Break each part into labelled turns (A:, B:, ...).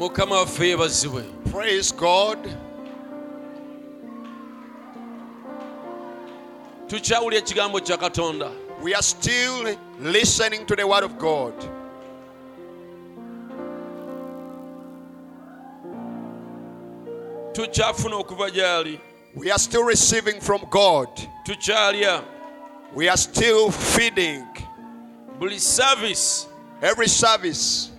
A: mukama waffe yeebazibwe
B: Praise God.
A: tukyawulya ekigambo kya katonda
B: We are still listening to the word of God.
A: tukyafuna okuva gy'ali
B: We are still receiving from God.
A: tukyalya
B: We are still feeding.
A: buli service
B: Every service,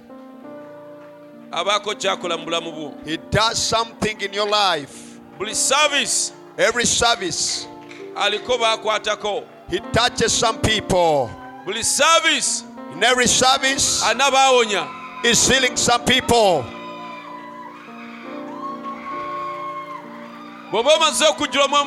A: abaako kyakola mu bulamu bwo
B: He does something in your life.
A: buli service
B: Every service,
A: aliko baakwatako
B: He touches some people.
A: buli service
B: In every service,
A: baawonya
B: He's healing some people.
A: bw'oba omaze okujjula omwoyo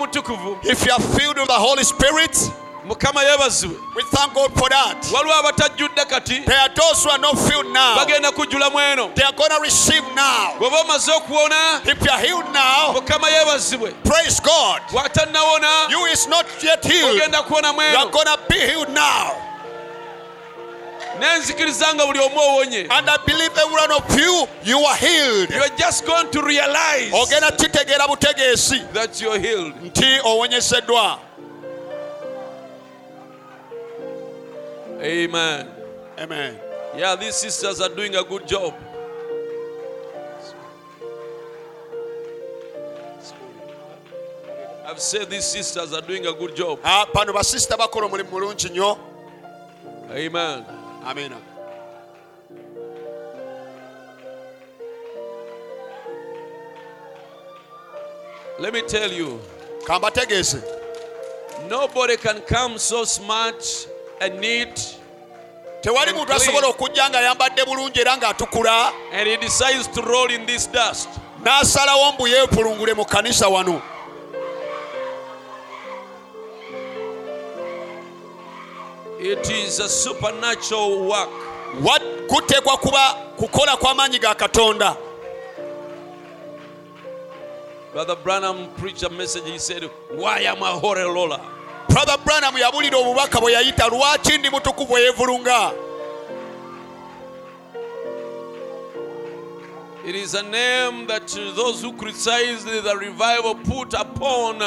B: If you are filled with the Holy Spirit,
A: mukama yeebazibwe
B: we thank God for that.
A: waliwo abatajjudde kati
B: There are those who are not filled now.
A: bagenda kujjula mu eno
B: They are going to receive now.
A: bw'oba omaze okuwona
B: If you are healed now,
A: mukama yeebazibwe
B: praise God.
A: bw'atannawona
B: You is not yet healed.
A: ogenda kuwona mu
B: You are
A: eno
B: going to be healed now.
A: nenzikiriza nga buli omu owonye
B: And I believe every one of you, you are healed.
A: you're just going to realize
B: ogenda kitegeera butegeesi
A: that you're healed
B: nti owonyeseddwa
A: amen.
B: Amen.
A: Yeah these sisters are doing a good job. I've said these sisters are doing a good job.
B: Pano basisita bakola omulimu mulungi nnyo
A: Amen.
B: amina
A: Let me tell you, nobody can come so smart and neat
B: tewali muntu asobola okujja nga ayambadde bulungi era ng'atukula
A: and he decides to roll in this dust.
B: n'asalawo mbu yeepulungule mu kanisa wano
A: It is a supernatural work.
B: Wa- kuteekwa kuba kukola kw'amaanyi ga katonda
A: Brother Branham preached a message. He said, Why am I a roller?
B: Brother branham yabulira obubaka bwe yayita lwaki ndi mutukuvu eyeevulunga
A: It is a name that those who criticize the revival put upon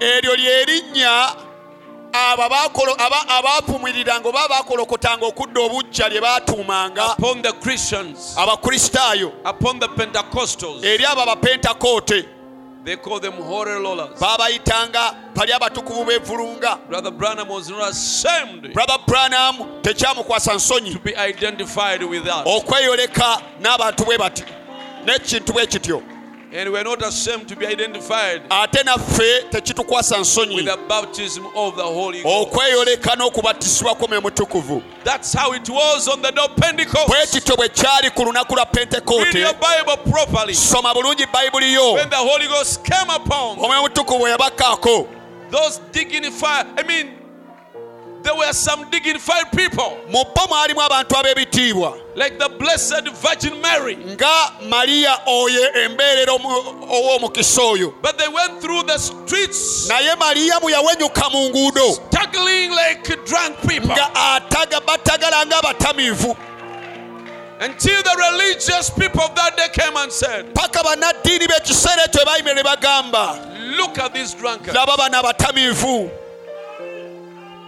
B: eryo lyerinnya abo abakolo- aba- abaavumiriranga oba abaakolokotanga okudda obujja lye baatuumanga
A: upon the Christians,
B: abakristaayo
A: upon the Pentecostals.
B: eri abo abapentakoote
A: They call them holy rollers.
B: baabayitanga bali abatukuvu beevulunga
A: Brother Branham was not ashamed
B: brother branham tekyamukwasa nsonyi
A: to be identified with us.
B: okweyoleka n'abantu bwe bati n'ekintu bwe kityo
A: And we're not ashamed to be identified
B: ate naffe tekitukwasa
A: with
B: nsonyi
A: the baptism of the Holy Ghost.
B: okweyoleka n'okubatisibwa kwo mwe mutukuvu
A: That's how it was on the day of Pentecost.
B: bwe kityo bwe kyali ku lunaku lwa
A: Read
B: pentekoote
A: your Bible properly.
B: soma bulungi bayibuli yo
A: When the Holy Ghost came upon
B: omwoyo mutukuvu bwe yabakkaako
A: those dignified, I mean, there were some dignified people,
B: mu bo mwalimu abantu ab'ebitiibwa
A: like the Blessed Virgin Mary.
B: nga mariya oyo embeerera omu- ow'omukisa oyo
A: But they went through the streets,
B: naye mariyamu yawenyuka mu nguudo.
A: struggling like drunk people,
B: nga ataga batagala ng'abatamiivu
A: until the religious people of that day came and said,
B: paka bannaddiini b'ekiseera ekyo baayimire ne bagamba
A: Look at these drunkards.
B: laba bano abatamiivu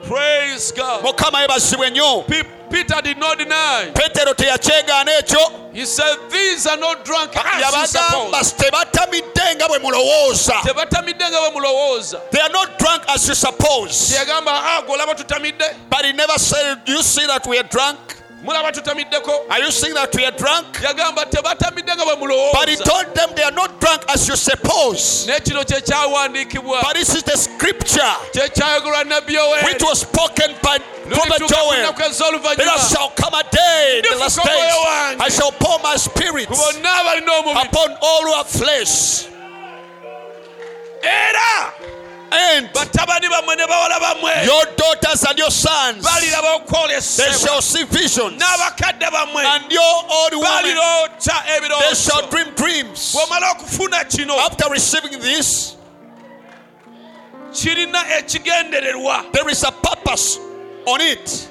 A: Praise God.
B: mukama yebazibwe nnyo.
A: Peter did not deny.
B: peetero teyakyegaana ekyo.
A: He said, These are not drunk as you
B: yabagamba
A: suppose.
B: tebatamidde nga bwe mulowooza.
A: Tebatamidde nga bwe mulowooza.
B: They are not drunk as you suppose.
A: Teyagamba "Ah, gwe olaba tutamidde.
B: But he never said do you see that we are drunk
A: mulaba tutamiddeko
B: are you saying that we are drunk?
A: Yagamba tebatamidde nga bwe
B: but he told them they are not drunk as you suppose.
A: Naye kino kye kyawandiikibwa.
B: But this is the scripture
A: kye kyayogerwa nabbi
B: which was spoken by prophet Joel. There shall come a day in the last days. I shall pour my spirit
A: ku bonna abalina omubiri.
B: upon all have flesh.
A: era
B: And
A: batabani bammwe ne bawala bammwe
B: your daughters and your sons, they shall see visions. And your old women, they shall dream dreams.
A: bw'omala okufuna kino
B: After receiving this, there is a purpose on it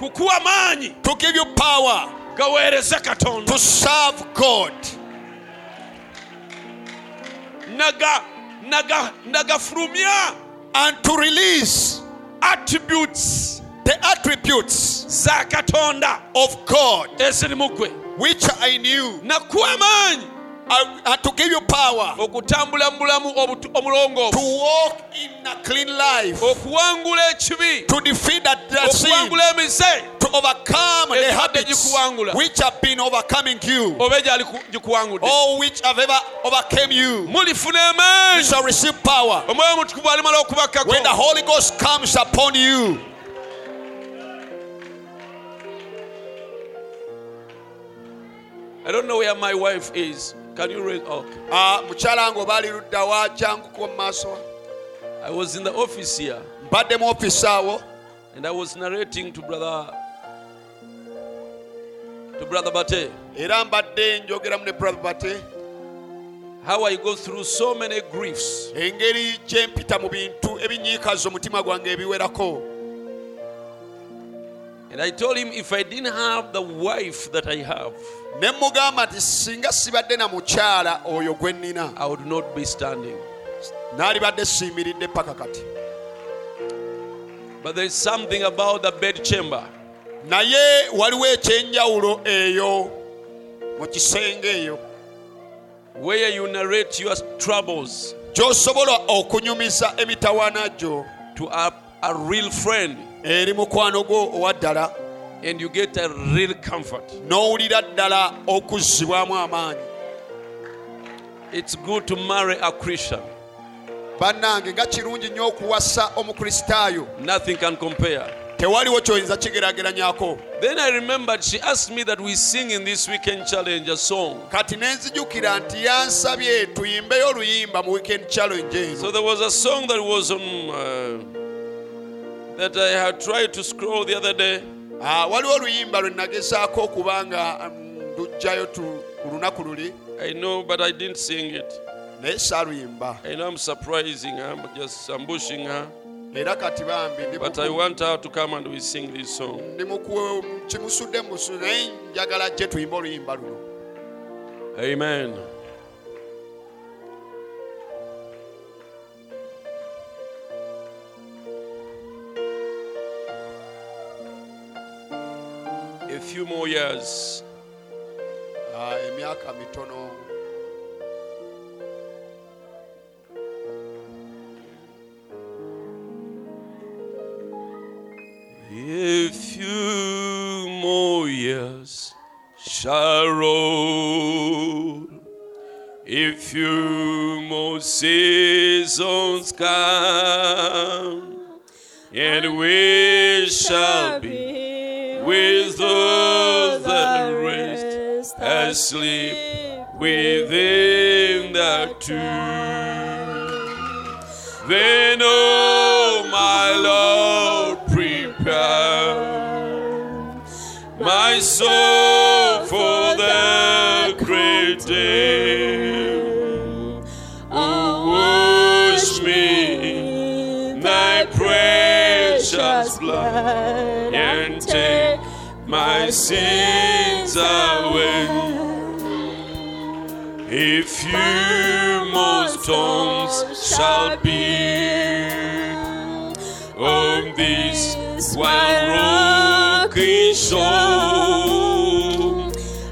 A: kukuwa maanyi
B: to give you power
A: gaweereze katonda
B: to serve God.
A: naga naga nagafulumya
B: and to release
A: attributes
B: the attributes
A: za katonda
B: of God
A: eziri mu gwe.
B: which are in you
A: nakuwa amaanyi
B: and to give you power
A: okutambula mu bulamu obutu-
B: to
A: omulongoofu
B: walk in a clean life,
A: okuwangula ekibi.
B: To defeat that, that
A: okuwangula emize
B: to overcome the habits which have been overcoming you,
A: oba egyali gikuwangudde
B: or which have ever overcame you.
A: mulifuna
B: You shall receive power.
A: Omwoyo alimala okubakako.
B: When the Holy Ghost comes upon you.
A: i don't know where my wife is can you raise okay.
B: Ah, mukyala wange oba ali ludda wa janguko mu maaso
A: i was in the office here.
B: Mbadde mu ofisi awo.
A: And i was narrating to brother to brother bate.
B: Era mbadde njogeramu ne brother bate.
A: How i go through so many griefs.
B: Engeri gye mpita mu bintu ebinyiikaza omutima gwange ebiwerako.
A: And i told him if i didn't have the wife that i have
B: ne mugamba nti singa sibadde na mukyala oyo gwe nnina naalibadde siimiridde paka kati.
A: But there is something about the bed chamber.
B: Naye waliwo ekyenjawulo eyo mu kisenge eyo.
A: Where you narrate your troubles
B: gy'osobola okunyumiza emitawaana gyo
A: to a, a real friend.
B: eri mukwano gwo owa ddala
A: and you get a real comfort.
B: N'owulira ddala okuzzibwamu amaanyi.
A: It's good to marry a christian.
B: Bannange nga kirungi nnyo okuwasa omukristaayo.
A: Nothing can compare.
B: Tewaliwo kyoyinza kigeraageranyako
A: then i remembered she asked me that we sing in this weekend challenge a song.
B: Kati ne nzijukira nti yansabye tuyimbeyo oluyimba mu weekend challenge eno.
A: So there was a song that was on uh, that I had tried to scroll the other day.
B: Ah, waliwo oluyimba lwe nagezaako okuba nga luggyayo tu- ku lunaku luli
A: I know, but I didn't sing it.
B: naye saaluyimba
A: I know I'm surprising her, but just ambushing her.
B: era kati bambi
A: But I want her to come and we sing this song.
B: ndi muku- kimusudde musu naye njagala gye tuyimbe oluyimba luno
A: Amen. Few more years.
B: Ah,
A: A few more years shall roll. A few more seasons come, and we shall be with rest asleep within the tomb. Then, oh my Lord, prepare my soul for the great day. Oh, wash me in thy precious blood and take my sins away. A few more stones shall be on this one rocky shore,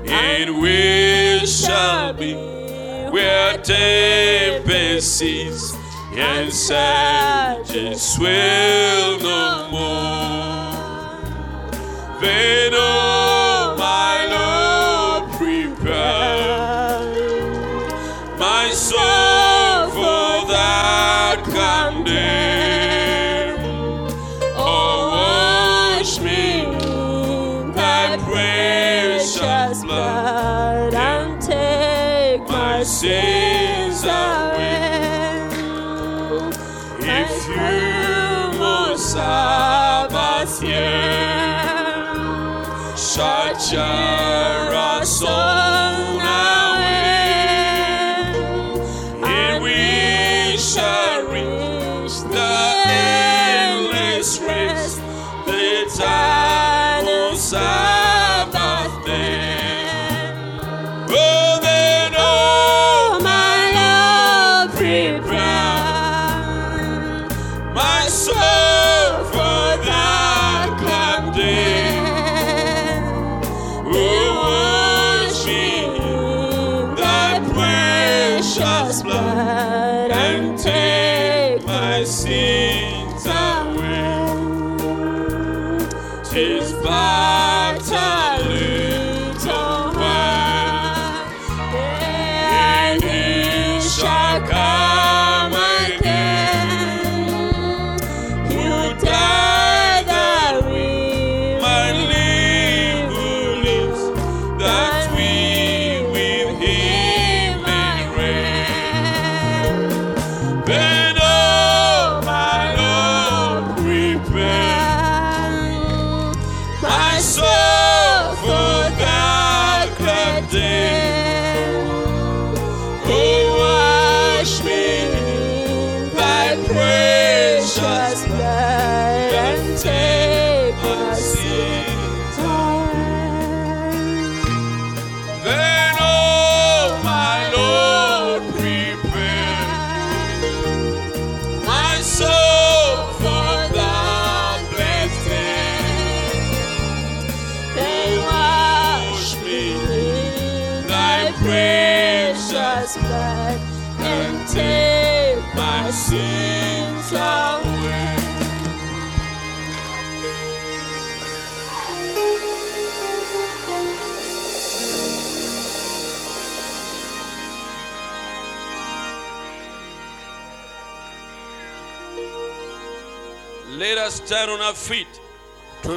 A: and we shall be where tempests and surges will no more. Then, oh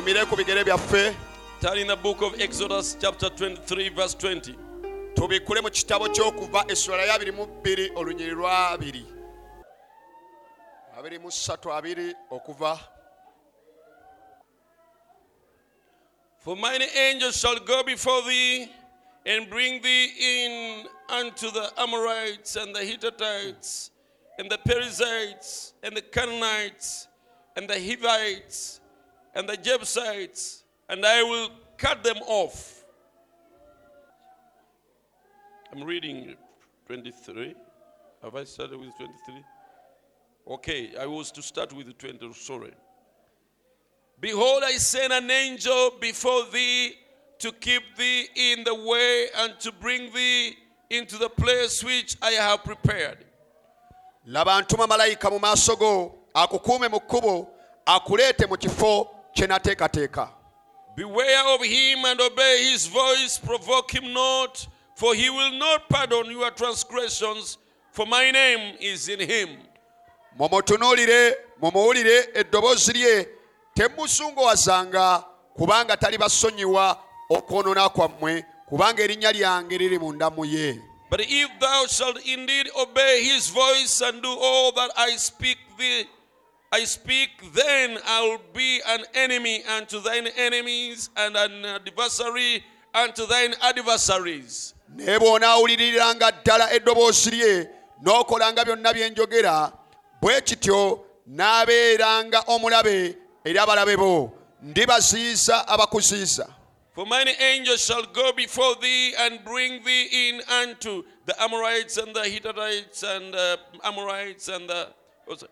B: tuyimire ku bigere byaffe
A: Turn in the book of Exodus, chapter 23, verse 20.
B: tubikkule mu kitabo ky'okuva essula ya 22 olunyiri lwa 2 23 okuva.
A: For mine angels shall go before thee and bring thee in unto the Amorites and the Hittites and the Perizzites and the Canaanites and the Hivites and the Jebusites, and I will cut them off. I'm reading 23. Have I started with 23? Okay, I was to start with 20, sorry. Behold, I send an angel before thee to keep thee in the way and to bring thee into the place which I have prepared.
B: laba ntuma mu mu kifo kye nateekateeka
A: Beware of him and obey his voice, provoke him not, for he will not pardon your transgressions, for my name is in him.
B: mumutunuulire mumuwulire eddoboozi lye. Temusunguwazanga kubanga tali basonyiwa okwonoona kwammwe kubanga erinnya lyange liri mu ndamu ye.
A: But if thou shalt indeed obey his voice and do all that I speak thee, I speak, then I will be an enemy unto thine enemies and an adversary unto thine adversaries.
B: naye bw'onaawuliriranga ddala eddoboozi lye n'okolanga byonna bye njogera bwe kityo n'abeeranga omulabe eri abalabe bo ndibaziyiza abakuziyiza
A: For many angels shall go before thee and bring thee in unto the Amorites and the Hittites and the Amorites and the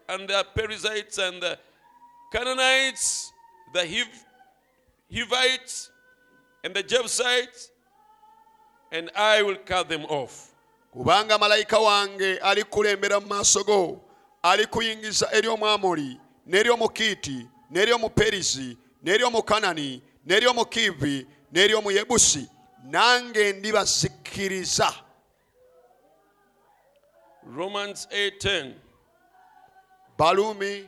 A: and the Perizzites and the Canaanites, the Hiv- Hivites and the Jebusites, and I will cut them off.
B: kubanga malayika wange alikulembera mu maaso go alikuyingiza eri omwamoli n'eri omukiiti n'eri omuperizi n'eri omukanani n'eri omukiivi n'eri omuyebusi nange ndibazikiriza
A: Romans 8:10.
B: Baluumi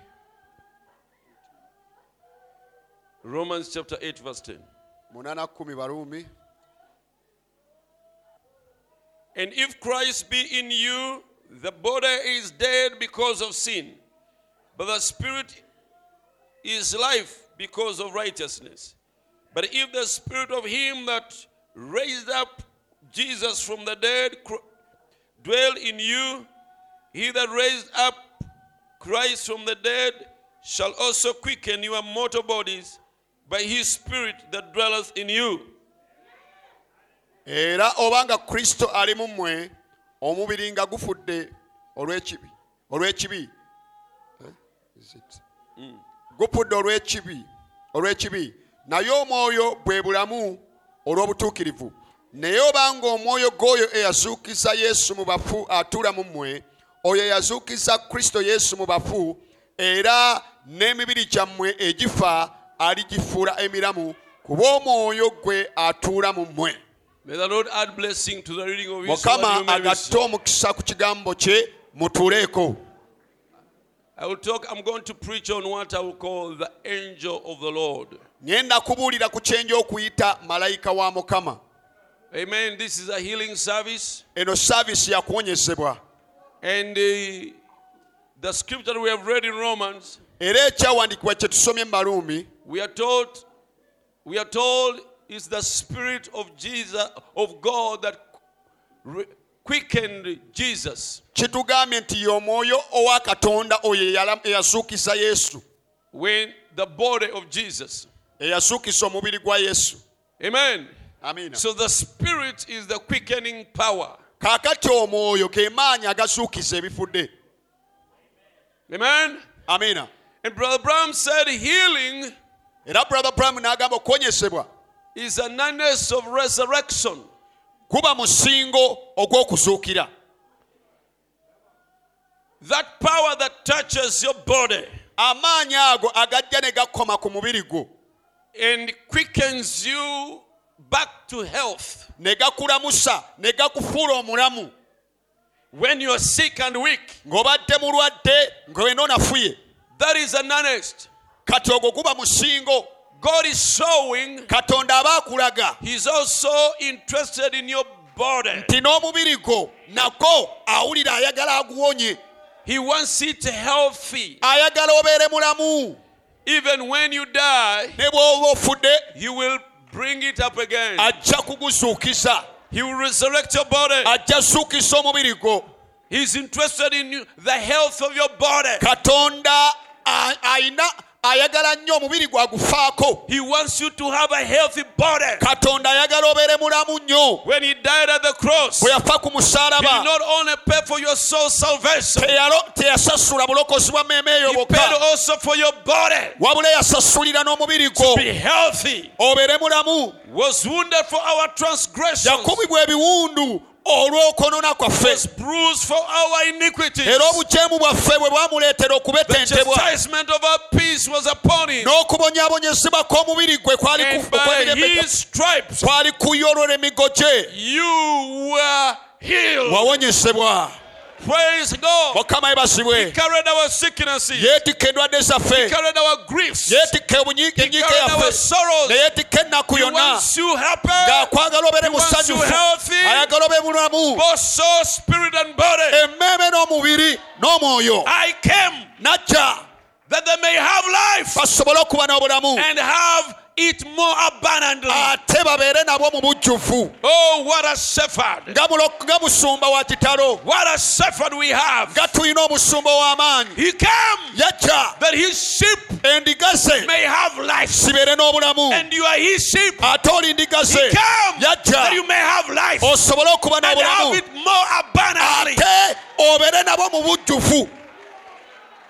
A: Romans chapter 8, verse 10.
B: 8 baluumi
A: And if Christ be in you, the body is dead because of sin, but the spirit is life because of righteousness. But if the spirit of him that raised up Jesus from the dead dwell in you, he that raised up Christ from the dead shall also quicken your mortal bodies by his spirit that dwelleth in you.
B: era obanga kristo ali mu mmwe omubiri nga gufudde olw'ekibi olw'ekibi Eh? It? gufudde olw'ekibi olw'ekibi naye omwoyo bwe bulamu olw'obutuukirivu naye obanga omwoyo gw'oyo eyazuukiza yesu mu bafu atuula mu mmwe oyo eyazuukiza kristo yesu mu bafu era n'emibiri gyammwe egifa aligifuula emiramu kuba omwoyo gwe atuula mu mmwe mukama agatte omukisa ku kigambo kye mutuuleeko
A: I will talk, I'm going to preach on what I will call the angel of the Lord.
B: ngenda kubuulira ku kyenja okuyita malayika wa mukama
A: Amen. This is a healing service.
B: eno saaviisi yakuwonyezebwa
A: And uh, the scripture we have read in Romans,
B: era ekyawandiikibwa kye tusomye mu maluumi
A: we are told, we are told is the spirit of Jesus, of God that re- quickened Jesus.
B: kitugambye nti ye omwoyo owa katonda oyo eyala- eyazuukiza yesu
A: When the body of Jesus.
B: eyazuukisa omubiri gwa yesu
A: Amen.
B: amiina
A: So the spirit is the quickening power.
B: Kaakati omwoyo ke maanyi agazuukiza ebifudde
A: Amen.
B: amiina
A: And Brother Bram said healing
B: era brother bram n'agamba okuwonyesebwa
A: is an earnest of resurrection.
B: guba musingo ogw'okuzuukira
A: That power that touches your body
B: amaanyi ago agajja ne gakoma ku mubiri gwo
A: and quickens you back to health.
B: ne gakulamusa ne gakufuula omulamu
A: When you're sick and weak,
B: ng'obadde mulwadde nga wena onafuye
A: that is an earnest.
B: kati ogwo guba musingo
A: God is showing
B: katonda aba akulaga
A: He's also interested in your body.
B: nti n'omubiri gwo nagwo awulira ayagala aguwonye
A: He wants it healthy.
B: ayagala obeere mulamu
A: Even when you die,
B: ne bw'oba ofudde
A: He will bring it up again.
B: ajja kuguzuukiza
A: He will resurrect your body.
B: ajja omubiri gwo
A: He's interested in you, the health of your body.
B: katonda ayagala nnyo omubiri gwagufaako
A: He wants you to have a healthy body.
B: katonda ayagala obeere mulamu nnyo
A: When He died at the cross,
B: bwe yafa ku musaalaba
A: not only pay for your soul salvation,
B: teyasasula bulokozi bwa mmeeme eyo
A: also for your body.
B: wabula yasasulira n'omubiri gwo
A: Be healthy.
B: obeere mulamu
A: Was wounded for our transgressions.
B: yakubibwa ebiwundu olw'okonona kwaffe
A: bruised for our iniquities.
B: era obujeemu bwaffe bwe bwamuleetera
A: The
B: okubetentebwa
A: chastisement of our peace was upon him.
B: n'okubonyaabonyezebwa kw'omubiri gwe kwali ku-
A: And by his stripes
B: kwali kuyolora emigo gye
A: you were healed.
B: wawonyesebwa. Mukama yebasibwe
A: Carried our sicknesses.
B: yeetikka endwadde zaffe
A: Carried our griefs.
B: yeetikka enyiike
A: Carried our
B: yaffe
A: sorrows.
B: ne yeetikka ennaku
A: He
B: yonna
A: wants you happy.
B: ng'akwagala obeere
A: wants you
B: musanyufu
A: healthy.
B: ayagala obe mulamu
A: Both soul, spirit, and body.
B: emmeeme n'omubiri n'omwoyo
A: I came
B: najja
A: that they may have life
B: basobole okuba n'obulamu
A: it more abundantly.
B: Ah, ate babeere nabwo mu bujjuvu
A: Oh, what a shepherd.
B: nga nga musumba wa kitalo
A: What a shepherd we have.
B: nga tulina omusumba w'amaanyi yajja
A: that his sheep
B: endiga ze
A: may have life.
B: zibeere n'obulamu
A: And you are his sheep.
B: ate oli ndiga ze yajja
A: that you may have life
B: osobole okuba n'obulamu
A: it more abundantly.
B: ate obeere nabwo mu bujjuvu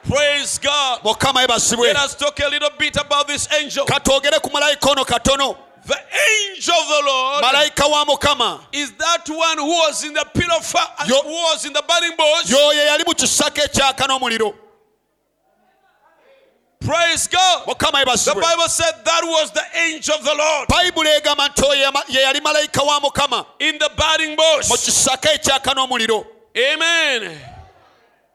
A: Praise God. Let us talk a little bit about this angel.
B: katwogere ku malayika ono katono
A: The angel of the Lord
B: malayika wa mukama
A: is that one who was in the pit of fire, who was in the burning bush.
B: y'oyo yali mu kisaka ekyaka n'omuliro
A: Praise God. The Bible said that was the angel of the Lord
B: bayibuli egamba nti oyo yama- ye yali malayika wa mukama
A: in the burning bush.
B: kisaka ekyaka n'omuliro
A: Amen.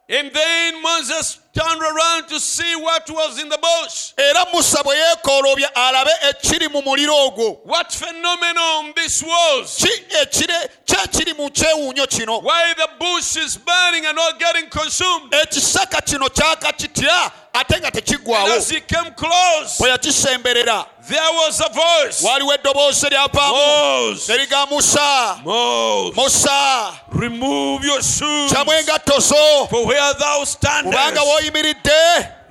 A: And then Moses turned around to see what was in the bush.
B: era musa bwe yeekooloobya alabe ekiri mu muliro ogwo.
A: What phenomenon this was.
B: ki ekire mu kyewuunyo kino?
A: Why the bush is burning and not getting consumed.
B: ekisaka kino kyaka kitya ate nga
A: And
B: tekiggwawo
A: as he came close,
B: bwe yakisemberera.
A: there was a voice.
B: eddoboozi eryavaamu.
A: Moses,
B: eriga musa.
A: Moses,
B: musa.
A: Remove your shoes.
B: kyamu engatto zo?
A: For where thou
B: kubanga
A: standest.
B: w'oyimiridde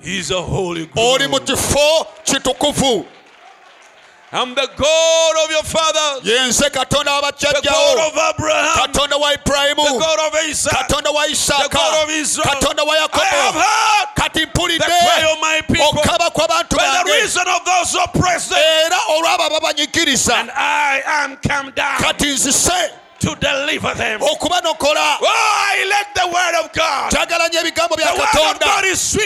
A: is a holy
B: oli mu kifo kitukuvu
A: I'm the God of your fathers,
B: ye nze katonda wa
A: the God of Abraham,
B: katonda wa
A: the
B: ibulayimu
A: God of Isaac,
B: katonda wa
A: the
B: isaaka
A: God of Israel.
B: katonda wa
A: I have
B: yakobo
A: heard
B: kati mpulidde.
A: cry of my people.
B: Okukaba kw'abantu
A: by the
B: bange.
A: reason of those who oppress them.
B: era olw'abo ababanyigiriza
A: And I am come down
B: kati nzise.
A: to deliver them. Oh, I like the word of God.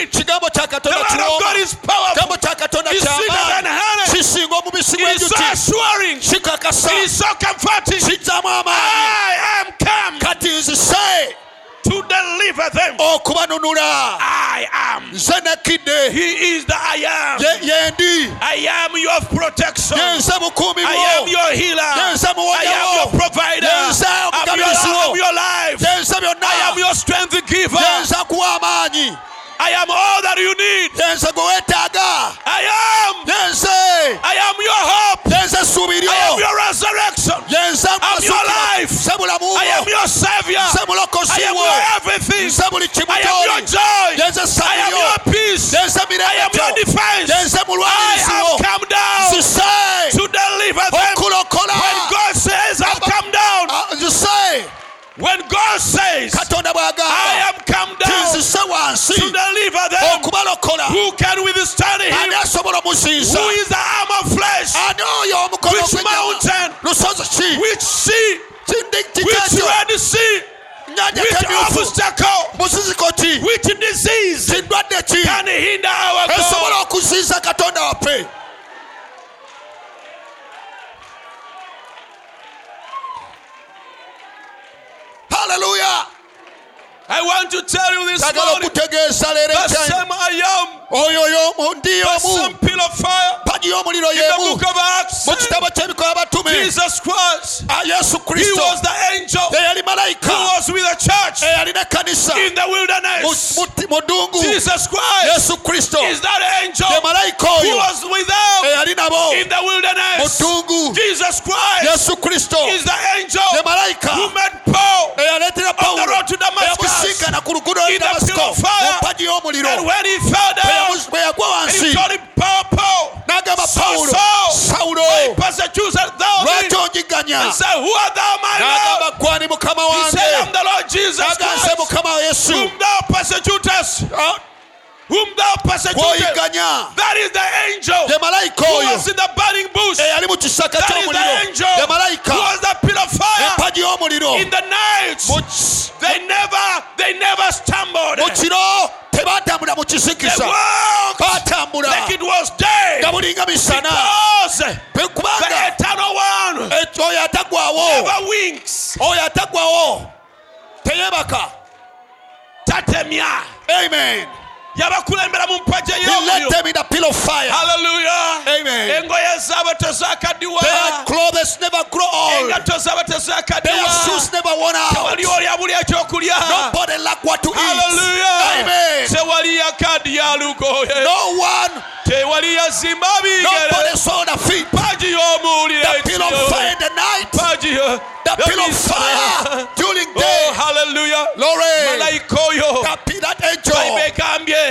B: Kigambo kya katonda
A: word of God
B: kiwooma
A: is powerful.
B: kigambo kya katonda
A: It's sweeter than
B: kisinga omubisi
A: It is so
B: gw'enjuki
A: assuring.
B: kikakasa
A: It is so
B: amaanyi
A: I am come
B: kati nzise
A: to deliver them.
B: okubanunula nze nekkidde
A: He is the I am.
B: Yendi
A: I am your protection.
B: ye nze
A: I am your healer. I am your provider. I'm your,
B: omugabizi.
A: I'm your life.
B: ye
A: I am your strength giver.
B: ye nze akuwa amaanyi
A: I am all that you need.
B: I am.
A: I am
B: your hope.
A: I am your
B: resurrection. I'm your life.
A: I am your savior. I am your everything. I am your joy. I am your peace. I am your defense. I have come down to deliver them. When God says, I've come down.
B: Nzise
A: When God says,
B: katonda
A: I
B: bw'agamba
A: am come down
B: wansi
A: to deliver them.
B: okubalokola
A: Who can withstand him?
B: ani asobola omuzinza
A: Who is the arm of flesh?
B: ani oyo omukono
A: Which
B: lusozi ki
A: Which sea? Which red sea?
B: nyanja
A: Which obstacle?
B: ki
A: Which disease
B: kindwadde ki
A: can hinder our
B: esobola
A: God?
B: okuziiza katonda waffe haleluya
A: I want to tell you this morning. same I am,
B: oyo oyo ndi
A: the
B: omu
A: pillar of fire.
B: Pagi y'omuliro
A: in the book of Acts.
B: mu kitabo ky'ebikola batume.
A: Jesus Christ,
B: Ah, yesu
A: he
B: kristo
A: was the angel.
B: Eyali
A: who
B: malayika
A: was with the church.
B: Eyali n'ekkanisa
A: in the
B: mu-
A: wilderness.
B: mu- mu ddungu
A: Jesus Christ
B: yesu kristo.
A: is that angel
B: ye malayika
A: who
B: oyo.
A: was with them
B: eyali nabo.
A: in the
B: mu ddungu
A: Jesus Christ
B: yesu kristo
A: is the angel
B: ye malayika
A: who met Paul
B: eyaleetera
A: on the
B: pawulo
A: road to Damascus
B: yasika
A: nakulukudoira basiko mumpagiyo omuliro
B: bwe yagwa wansi. n'agamba pawulo sawulo lwaki onjiganya n'agamba gwani mukama wange. aga
A: nse
B: mukama yesu.
A: whom thou persecuted.
B: Ah.
A: That is the angel.
B: Eh,
A: Who was in fire in the night. They never, they never stumbled.
B: mu kiro tebatambula mu
A: They
B: kizikiza batambula
A: it was day.
B: nga bulinga misana.
A: Because the
B: kubanga
A: eternal one
B: oyo atagwawo oyo oh, atagwawo teyebaka.
A: Tatemya.
B: amen
A: yabakulembera mu mpagi eyoengoye zaabwe
B: tezakadiwa
A: engatto zaabwe olyabuli ekyokulya yakadi ya tewali yazimba bigere. Pagi
B: the pillar of fire during day.
A: oh
B: day.
A: haleluya
B: glory.
A: Malayika oyo
B: that, that angel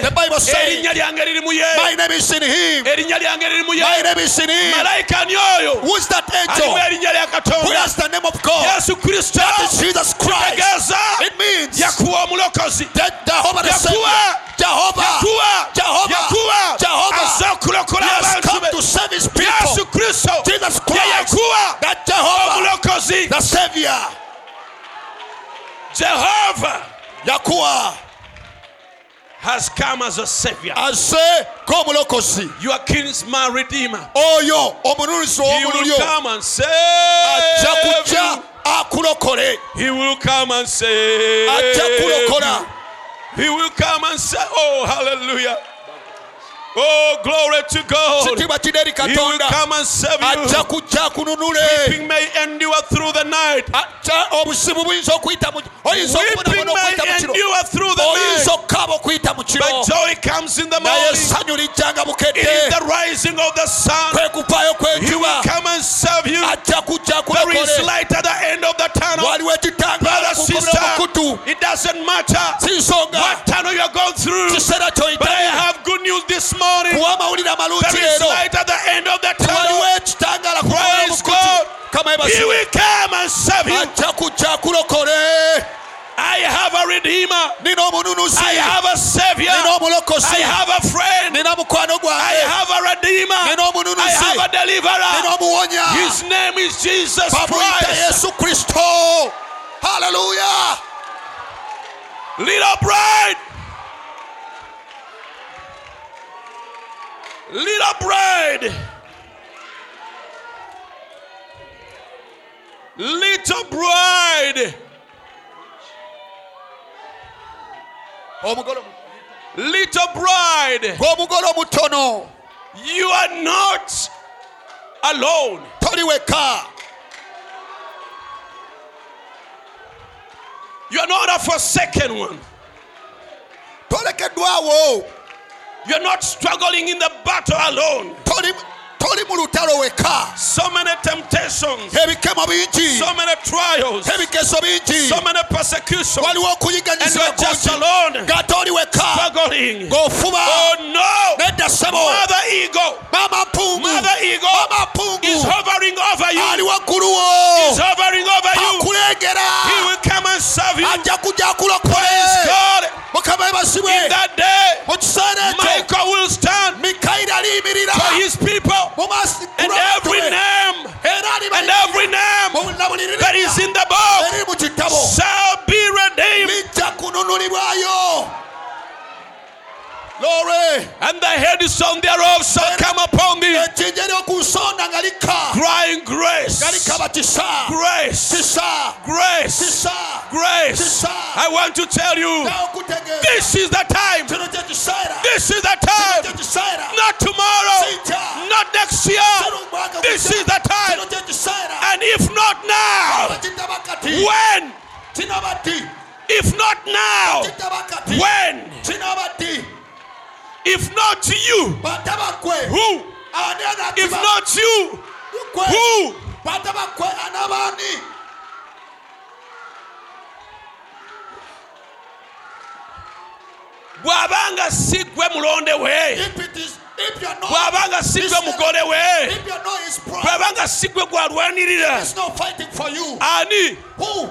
B: The Bible says-
A: erinnya lyange liri mu ye
B: my name is in him.
A: Erinnya lyange liri mu ye
B: my name is in him.
A: Malayika ni oyo
B: who is that angel? Who has the name of God?
A: Yesu kristo.
B: That is Jesus Christ. It means
A: yakuwa omulokozi
B: that Jehovah the Savior. Jehovah.
A: Yakuwa.
B: Jehovah.
A: Yakuwa.
B: Jehovah.
A: Azze okulokola abantu
B: come
A: be
B: to save his
A: yesu
B: people
A: kristo.
B: Jesus Christ.
A: Yakuwa.
B: That Jehovah.
A: Omulokozi
B: Savior.
A: Jehova
B: yakuwa.
A: has come as a savior.
B: Aze ng'omulokozi
A: your kinsman redeemer.
B: Oyo omununuzi
A: he will come and
B: ajja
A: save
B: kujja
A: you.
B: akulokole.
A: He will come and save
B: ajja kulokola
A: he will come and say oh hallelujah oh glory to god.
B: Kitiibwa kiri eri
A: he will come and save you. Weeping may endure through the night.
B: Ajja obusibu buyinza okuyita mu oyinza
A: weeping
B: okubonabona okuyita mu
A: may endure through the night.
B: Okukaaba okuyita mu kiro
A: but joy comes in the morning. it is the rising of the sun. He will come and serve you. There is light at the end of the tunnel. Brother sister it doesn't matter what tunnel you are going through. But I have good news this morning
B: amalungi
A: there is light at the end of the tunnel. Praise God. he will come and serve you.
B: Ajja kujja akulokole
A: I have a redeemer. I have a savior. I have a friend. I have a redeemer. I have a deliverer. His name is Jesus Christ.
B: Haleluya
A: little bride little bride little bride.
B: Omugole
A: little bride. You are not alone. You are not a forsaken one you're not struggling in the battle alone
B: toli toli mu lutalo weka
A: so many temptations,
B: ebikemo bingi
A: so many trials,
B: ebikeso bingi
A: so many persecutions,
B: waliwo
A: and
B: okuyiganyizibwa kungi
A: alone,
B: ng'ate oli weka ng'ofuba
A: Oh no!
B: nedda ssebo
A: Mother ego,
B: maama mpungu.
A: Mother ego
B: maama
A: is
B: mpungu
A: hovering over you.
B: ali wagguluwo
A: Is hovering over you.
B: akulengera.
A: He will come and serve you.
B: ajja kujja
A: Praise
B: akulokole
A: God.
B: mukama ebasibwe
A: In that day,
B: mu kiseera ekyo
A: Michael will stand
B: mikayiri aliyimirira
A: for his people,
B: mu maaso
A: and every name, and every name
B: na buli lirina
A: that is in the book
B: eriri mu kitabo
A: shall be redeemed.
B: Lore
A: And the headstone thereof shall come upon thee,
B: ejjinja ery'oku nsonda nga lika
A: crying grace, grace, grace, grace. I want to tell you, this is the time.
B: kino kye kiseera
A: This is the time. Not tomorrow, not next year. This is the time.
B: kino kye kiseera
A: And if not now, when? If not now, when? If not you, who? If not you, who?
B: bataba kwe anabaani
A: bw'abanga si gwe mulonde we.
B: If it is if you're not
A: bw'abanga si gwe mugole we.
B: if you're not his brother
A: bw'abanga si gwe gwalwanirira
B: he's not fighting for you.
A: Ani
B: who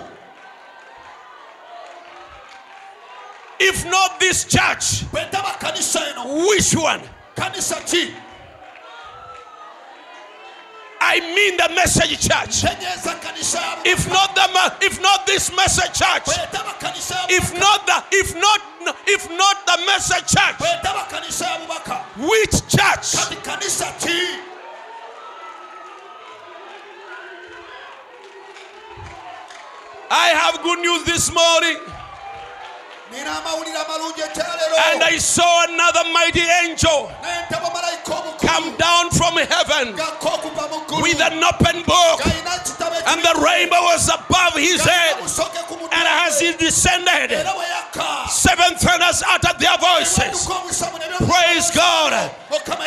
A: if not this church
B: bwetaba kanisa eno.
A: which one? I mean the message church.
B: Tegeeza kanisa ya
A: if not the if not this message church.
B: Bwetaba kanisa ya
A: if not the if not if not the message church.
B: Bwetaba kanisa ya bubaka
A: which church?
B: Kati kanisa ki?
A: I have good news this morning.
B: nina amawulire amalungi
A: and i saw another mighty angel come down from heaven with an open book. And the rainbow was above his head. And as he descended seven thunders uttered their voices. Praise god.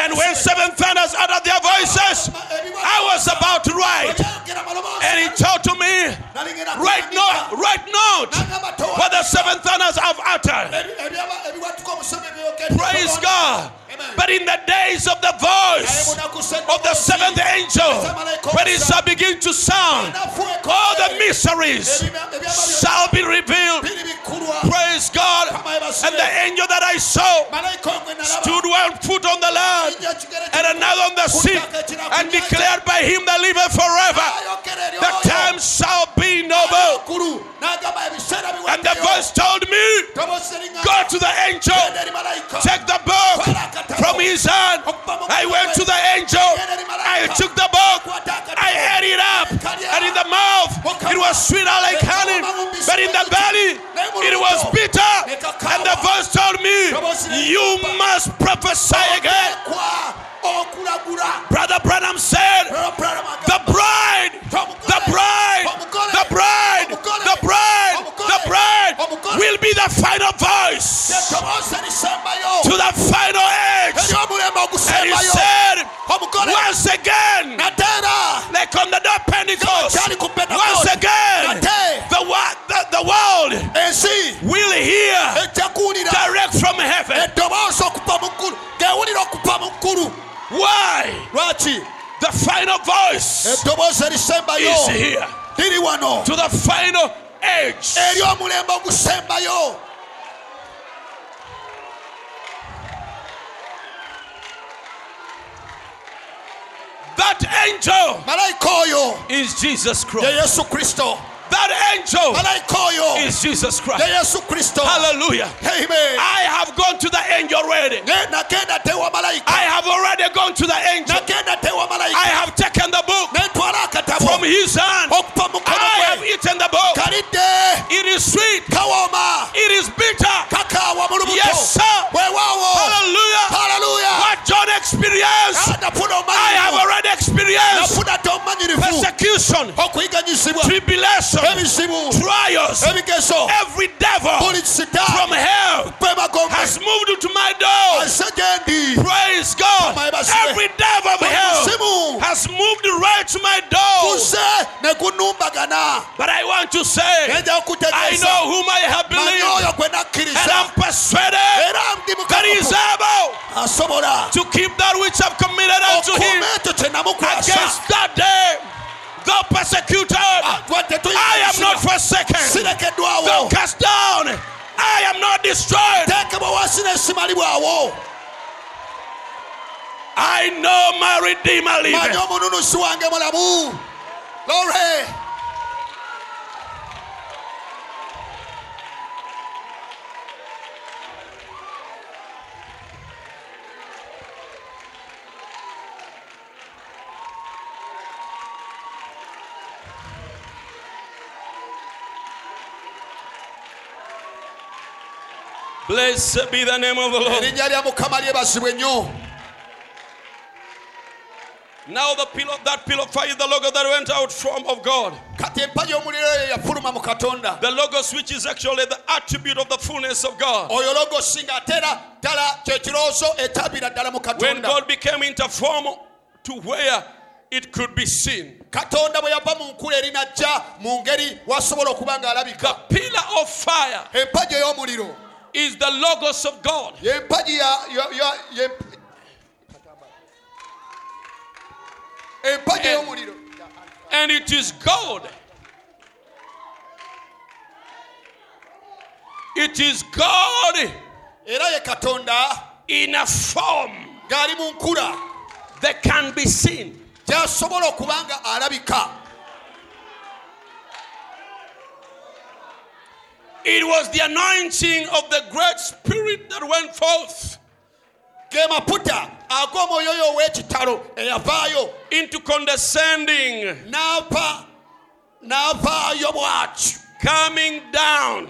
A: And when seven thunders uttered their voices i was about to write. And he told to me write note write
B: towa-
A: what the seven thunders have uttered
B: Ebi- ebyaba- ebiwatuka omusomi ebyogedde.
A: praise god. But in the days of the voice of the seventh angel when it shall begin to sound all the mysteries shall be revealed. Praise god. And the angel that i saw stood one foot on the land and another on the sea and declared by him that liveth forever the
B: oyo.
A: time shall be noble
B: Waggulu,
A: and the voice told me go to the angel. Take the book from his hand i went to the angel. I took the book. I ate it up. And in the mouth it was sweeter like honey. But in the belly it was bitter. And the voice told me you must prophesy again. Brother branham said the bride the bride the bride the bride the bride will be the final voice to the final age and he said once again like on the day of Pentecost. Once again the, the, the world will hear direct from heaven
B: eddoboozi okuva mu ggulu gewulira okuva mu ggulu
A: why?
B: Lwaki
A: the final voice
B: eddoboozi erisembayo
A: is here.
B: Liri wano.
A: To the final age
B: eri omulembe ogusembayo
A: that angel
B: malayika oyo
A: is Jesus
B: ye
A: Christ
B: yesu kristo
A: that angel is Jesus Christ. hallelujah.
B: Amen.
A: I have gone to the angel already.
B: Ne nagenda tewa malayika
A: I have already gone to the angel. I have taken the book
B: ne ntwala akatabo
A: from his hand.
B: Okuva mu mukono
A: I have eaten the book. It is sweet. It is bitter.
B: Kakaawa mu lubuto
A: Yes, sir.
B: bwewaawo
A: hallelujah. What John experienced I have already experienced
B: nafuna te omanyirivu
A: persecution
B: okuyiganyizibwa
A: tribulation trials every devil from hell has moved to my door. Praise God. Every devil of hell has moved right to my door.
B: kuze ne kunumbagana
A: But I want to say, I know whom I have believed, and I'm persuaded that He is able
B: asobola
A: to keep that which I've committed unto Him. Against that day, thou persecuted, I am not forsaken, thou cast down, I am not destroyed.
B: teekebwa wansi n'esimalibwawo
A: I know my Redeemer
B: manyi
A: liveth. Blessed be the name of the Lord.
B: erinnya lya mukama lyebazibwe nnyo
A: Now the pillar, that pillar of fire is the logo that went out from of God.
B: kati empagi y'omuliro eyo yafuluma mu katonda
A: The logos, which is actually the attribute of the fullness of God.
B: oyo logosi ng'ate era ddala kye kirowoozo ekyabira ddala mu
A: When God became into form to where it could be seen.
B: katonda bwe yava mu nkula erinajja mu ngeri wasobola okuba ng'alabika
A: pillar of fire
B: empagi ey'omuliro
A: is the logos of God.
B: ey'omuliro
A: And it is God. It is God in a form that can be seen.
B: gy'asobola okuba nga alabika
A: It was the anointing of the great spirit that went forth.
B: Ge maputa ag'omwoyo oyo ow'ekitalo eyavaayo
A: into condescending,
B: n'ava n'avaayo bw'atyo
A: coming down.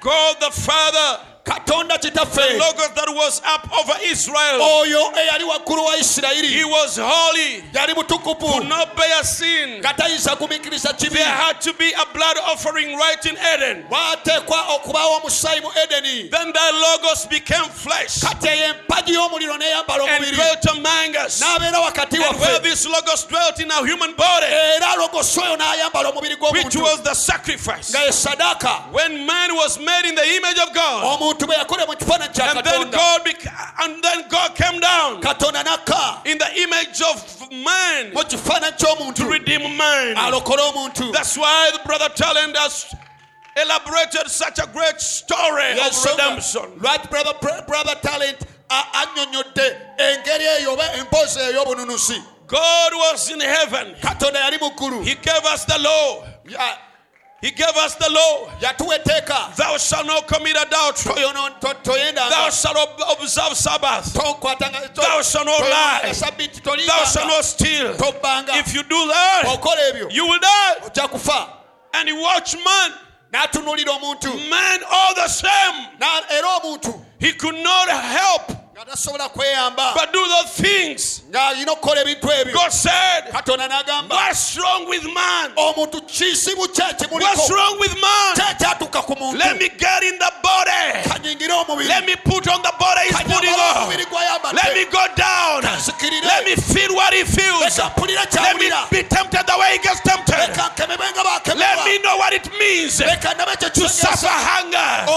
A: God the Father,
B: katonda kitaffe
A: logos that was up over Israel.
B: oyo eyali waggulu wa isirayiri.
A: He was holy,
B: yali mutukuvu.
A: Could not bear sin.
B: nga tayinza kumikiriza kibi.
A: There had to be a blood offering right in Eden.
B: bwateekwa okubaawo omusaayi mu edeni.
A: Then the logos became flesh.
B: Kati eyo empagi y'omuliro n'eyambala omubiri.
A: dwelt among us.
B: n'abeera wakati waffe.
A: this logos dwelt in our human body,
B: era logosi oyo n'ayambala omubiri gw'omuntu.
A: Was the sacrifice.
B: nga ye sadaaka
A: When man was made in the image of God,
B: omuntu bwe yakole mu kifaananyi kya
A: and then
B: katonda
A: God and then God came down
B: katonda nakka
A: in the image of man
B: mu kifaananyi ky'omuntu
A: to redeem man.
B: alokole omuntu
A: That's why the brother Talent has elaborated such a great story of
B: Yensonga
A: redemption.
B: lwaki brother, brother talent annyonnyodde engeri eyo oba emboozi ey'obununusi
A: God was in heaven.
B: katonda yali mu ggulu
A: He gave us the law.
B: Ya-
A: He gave us the law. Thou shalt not commit adultery. Thou shalt observe Sabbath. Thou shalt not lie. Thou shalt not steal. If you do that, you will die. And he watched man,
B: n'atunuulira omuntu
A: man all the same.
B: Na- era omuntu
A: He could not help
B: nga tasobola kweyamba
A: but do those things.
B: ng'alina okukola ebintu
A: God said, What's wrong with man?
B: omuntu kisibu kye
A: What's wrong with man?
B: kyekyatuuka ku muntu
A: Let me get in the body. Let me put on the body he's putting on. Let me go down. Let me feel what he feels. Let me be tempted the way he gets tempted.
B: leka nkemebwe nga
A: Let me know what it means
B: leka ndabe kye
A: to suffer hunger.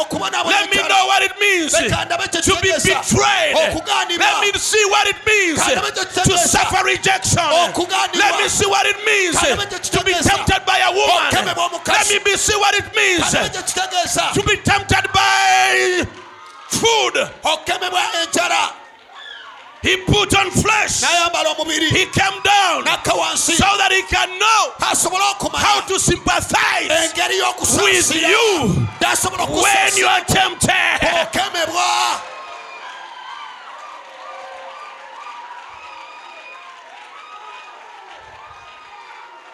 A: Let me know what it means
B: leka ndabe kye
A: to be betrayed.
B: Okugaanibwa
A: Let me see what it means to suffer rejection. Let me see what it means to be tempted by a woman. Let me see what it means
B: kandabe kye kitegeeza
A: to be tempted by food. He put on flesh. He came down so that he can know how to sympathize with you when you are tempted.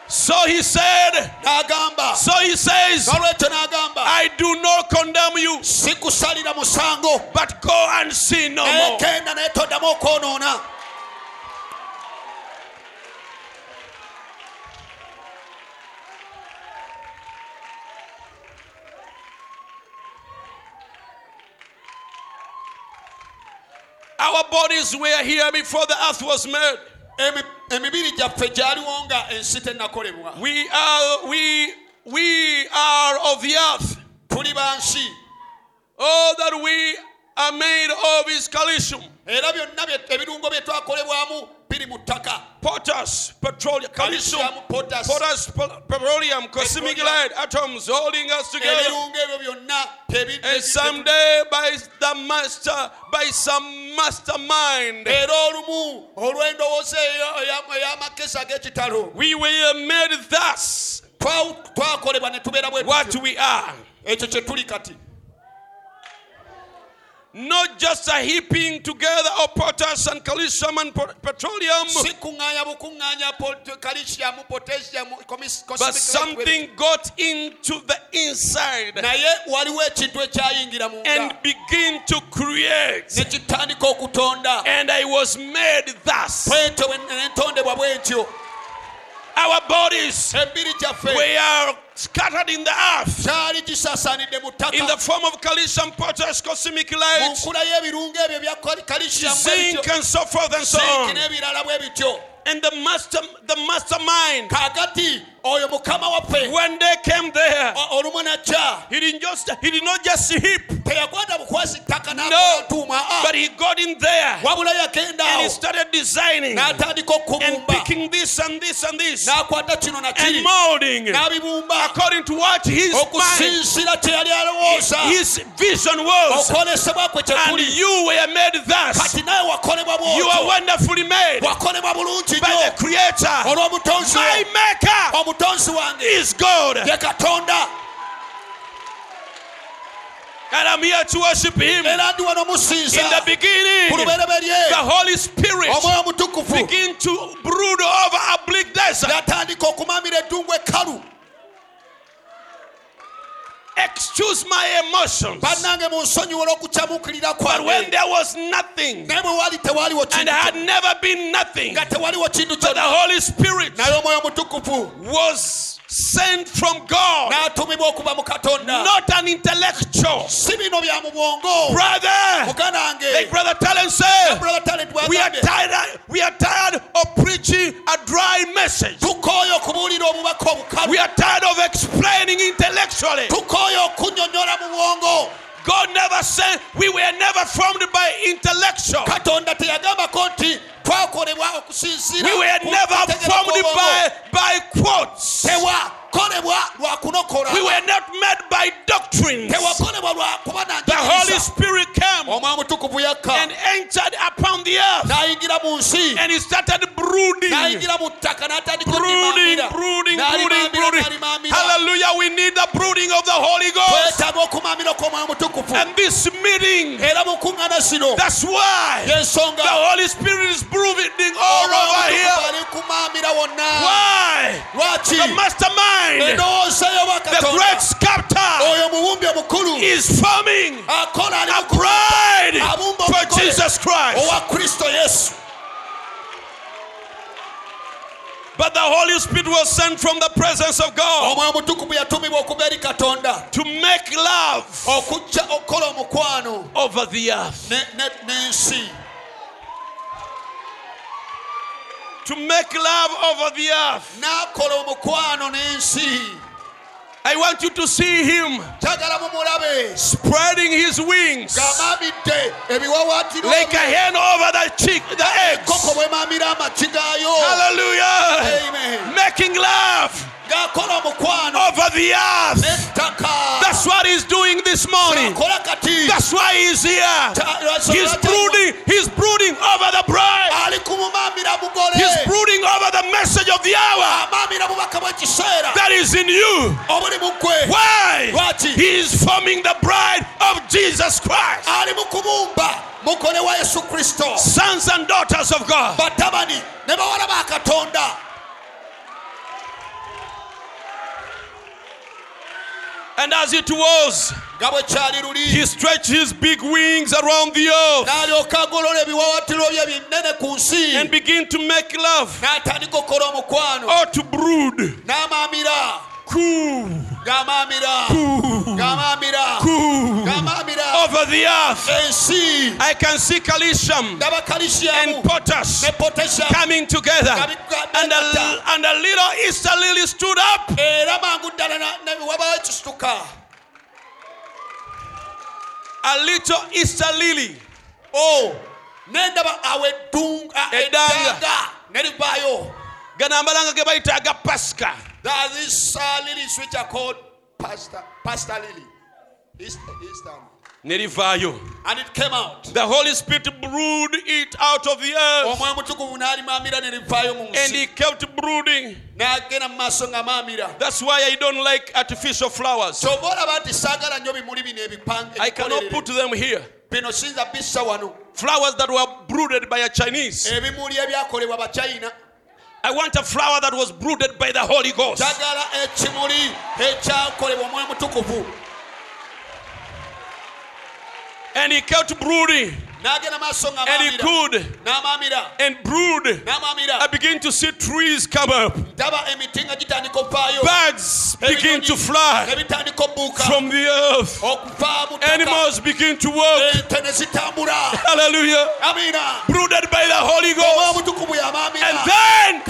A: So he said,
B: n'agamba
A: so he says, I do not condemn you, but go and sin no more. Our bodies were here before the earth was made.
B: Emi- emibiri gyaffe gyaliwo nga ensi tennakolebwa
A: We are we we are of the earth.
B: tuli ba nsi
A: Oh, that we are made of his calcium,
B: era byonna ebirungo bye twakolebwamu biri mu ttaka
A: potash, petroleum, calcium,
B: Calcium, potash.
A: potash, petroleum, cosmic light, atoms holding us together.
B: ebirungo ebyo byonna
A: And someday, by the master, by some mastermind,
B: era olumu olw'endowooza eya- eya- ey'amakesi ag'ekitalo
A: we were made thus
B: twa- twakolebwa ne tubeera bwe
A: what
B: tutyo.
A: we are.
B: ekyo kye tuli kati
A: Not just a heaping together of potash and calcium and petroleum,
B: si kuŋŋaanya bukuŋŋaanya pot- calcium potassium comis-
A: but something got into the inside
B: naye waliwo ekintu ekyayingira mu
A: and begin to create.
B: ne kitandika okutonda.
A: And I was made thus.
B: bwetyo bwe- nentondebwa bwentyo
A: Our bodies, we are scattered in the earth.
B: Gyali gisaasaanidde mu ttaka.
A: In the form of calcium, potash, cosmic light,
B: nkula y'ebirungo ebyo bya calcium bwe
A: zinc, and so forth and so on.
B: n'ebirala bwe bityo.
A: And the master, the mastermind,
B: kaakati oyo mukama
A: when they came there,
B: o- olumu najja.
A: he didn't just he did not just heap,
B: teyakwata bukwasi ttaka
A: No,
B: n'akola ntuuma aa,
A: but he got in there. And he started designing and picking this and this and this
B: n'akwata kino na
A: and molding according to what his mind,
B: okusinziira kye yali alowooza.
A: his vision was.
B: okwolesebwa kwe kye
A: And you were made thus.
B: kati naye wakolebwa
A: You are wonderfully made by the Creator. My Maker is God, and I'm here to worship Him.
B: era ndi wano
A: In the beginning, the Holy Spirit began to brood over a bleak desert.
B: n'atandika okumamira eddungu ekkalu.
A: Excuse my emotions.
B: bannange munsonyiwa olw'okukyamukirira
A: But when there was nothing,
B: naye wali tewaliwo
A: and had never been nothing,
B: nga tewaliwo kintu
A: but the Holy Spirit
B: naye omwoyo omutukuvu
A: was sent from God,
B: n'atumibwa okuva mu katonda
A: not an intellectual.
B: si bino bya mu bwongo
A: Brother, like Brother Talent said, we are tired. We are tired of preaching a dry message.
B: tukooye okubuulira obubaka obukalu
A: We are tired of explaining intellectually.
B: tukooye okunyonnyola mu bwongo
A: God never said we were never formed by intellectual.
B: Katonda teyagambako nti twakolebwa okusinziira
A: We were never formed by, by quotes.
B: tewakolebwa lwa kunokola
A: We were not made by doctrines.
B: tewakolebwa lwa kuba
A: The Holy Spirit came
B: omwoyo mutukuvu yakka
A: and entered upon the earth
B: n'ayingira mu nsi
A: and he started brooding.
B: n'ayingira mu ttaka n'atandika
A: Brooding, brooding, brooding, brooding. Hallelujah. We need the brooding of the Holy Ghost.
B: twetaaga okumamira kw'omwoyo mutukuvu
A: And this meeting,
B: era mu kuŋŋaana zino
A: that's why the Holy Spirit is brooding all
B: omwoyo
A: over
B: mutukuvu
A: here.
B: ali kumamira wonna
A: Why? The mastermind, the great sculptor,
B: oyo muwumbi omukulu.
A: Is forming a bride for Jesus Christ.
B: owa kristo yesu.
A: But the Holy Spirit was sent from the presence of God
B: omwoyo mutukuvu yatumibwa okuva eri katonda.
A: to make love
B: okujja okukola omukwano
A: over the earth.
B: ne- ne- n'ensi
A: To make love over the earth.
B: n'akola omukwano n'ensi
A: I want you to see him spreading his wings like a hen over the cheek, the eggs.
B: koko bw'emaamira amagi gaayo
A: Hallelujah.
B: Amen.
A: Making love over the earth. That's what he's doing this morning. That's why he's here.
B: Uh,
A: he's brooding, he's brooding over the bride.
B: ali kumumaamira mugole
A: He's brooding over the message of the hour
B: amaamira bubaka bw'ekiseera
A: that is in you.
B: obuli mu ggwe
A: Why? He is forming the bride of Jesus Christ.
B: ali mu kubumba mugole wa yesu kristo
A: Sons and daughters of God.
B: batabani ne bawala ba katonda
A: And as it was,
B: nga bwe kyali luli.
A: he stretched his big wings around the earth
B: n'alyoka agolola ebiwawatiro bye binene ku nsi.
A: and begin to make love
B: n'atandika okukola omukwano.
A: or to brood.
B: N'amaamira
A: Coo,
B: ng'amaamira
A: coo,
B: ng'amaamira
A: coo
B: ng'amaamira
A: over the earth.
B: ensi
A: I can see
B: ndaba
A: and potash coming together. And a, and a little Easter lily stood up.
B: Eh, era mangu ddala na- ne- wabawo ekisituka
A: A little Easter lily.
B: Oh. nendaba awo eddunga
A: Eddanga.
B: eddanga ne livaayo
A: gano amalanga ge bayita aga pasika
B: That these uh, lilies which are called pastor, pastor lily. East, Eastern. And it came out.
A: the holy spirit brewed it out of the earth.
B: Omwoyo mutukuvu n'alimaamira ne livaayo mu
A: and he kept brooding.
B: N'agenda mu maaso nga
A: that's why i don't like artificial flowers.
B: Kyova olaba nti saagala nnyo bimuli bino ebipange
A: i cannot put them here.
B: Bino siyinza bissa wano.
A: Flowers that were brooded by a chinese.
B: Ebimuli ebyakolebwa bachina
A: i want a flower that was brooded by the holy ghost.
B: Njagala ekimuli ekyakolebwa omwoyo mutukuvu.
A: And he kept brooding.
B: n'agenda maaso nga
A: and he could and brood. I begin to see trees come up.
B: Ndaba emiti nga gitandika okuvaayo
A: birds begin to fly
B: ne bitandika obbuuka.
A: from the earth.
B: Okuva mu ttaka
A: animals begin to walk.
B: Ente ne zitambula.
A: Hallelujah. Brooded by the Holy Ghost. And then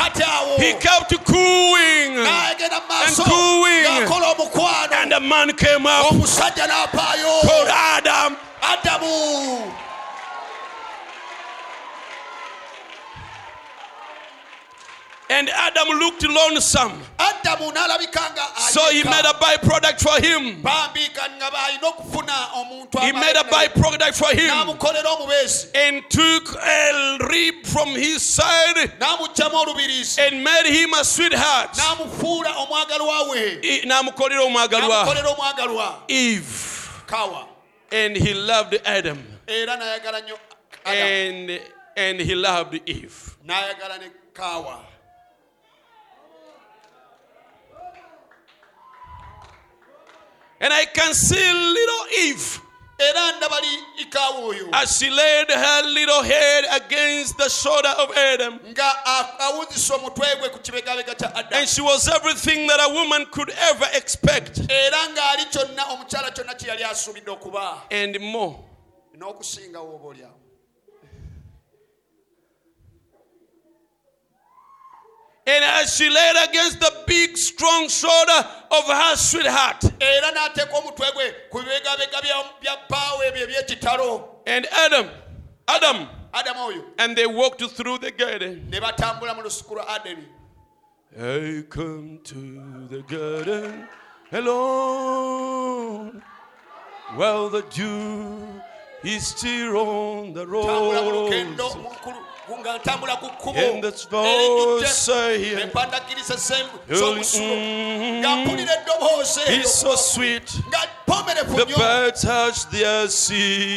A: he kept cooing,
B: n'agenda mu maaso.
A: And cooing. and a man came up called Adam.
B: adamu
A: And Adam looked lonesome.
B: adamu n'alabika nga
A: So he made a byproduct for him.
B: bambiika nga balina okufuna omuntu
A: He made a byproduct for him and took a rib from his side and made him a sweetheart.
B: n'amufuula omwagalwa we
A: I- n'amukolera omwagalwa
B: n'amukolera omwagalwa
A: Eve. And he loved Adam.
B: era n'ayagala nnyo Adamu.
A: And, and he loved Eve. And I can see little Eve
B: era ndaba li kaawa oyo
A: as she laid her little head against the shoulder of Adam.
B: nga a- awuzisa omutwe gwe ku kibegabega kya
A: And she was everything that a woman could ever expect.
B: Era ng'ali kyonna omukyala kyonna kye yali asuubidde okuba
A: and more.
B: n'okusingawo oba olyawo
A: And as she laid against the big, strong shoulder of her sweetheart,
B: era n'ateeka omutwe gwe ku bibegabega bya- bya bbaawo ebyo eby'ekitalo
A: and Adam, Adam,
B: adamu oyo.
A: and they walked through the garden.
B: ne batambula mu lusuku lwa adeni.
A: I come to the garden alone while the dew is still on the rose.
B: Nga ntambula ku kkubo.
A: And this voice I hear,
B: empandagiriza
A: Early-
B: z'omusulo
A: Mm.
B: nga mpulira eddoboozi eryo
A: He's so sweet.
B: nga
A: The
B: nnyo
A: birds hush their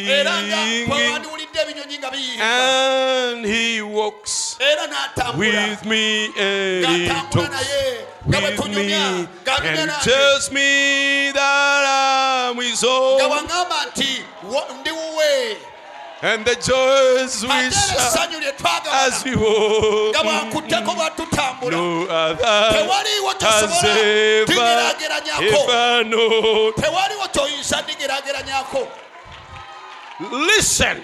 B: era nga
A: singing,
B: wandiwulidde ebinyonyi nga biyimba.
A: And he walks with me and he talks
B: naye. Nga bwe
A: with me and tells me that I'm his own and the joys we share as we walk.
B: nga bwankutteko bwa tutambula
A: No other has ever, ever known.
B: tewaliwo kyoyinza ndigeraageranyako
A: Listen,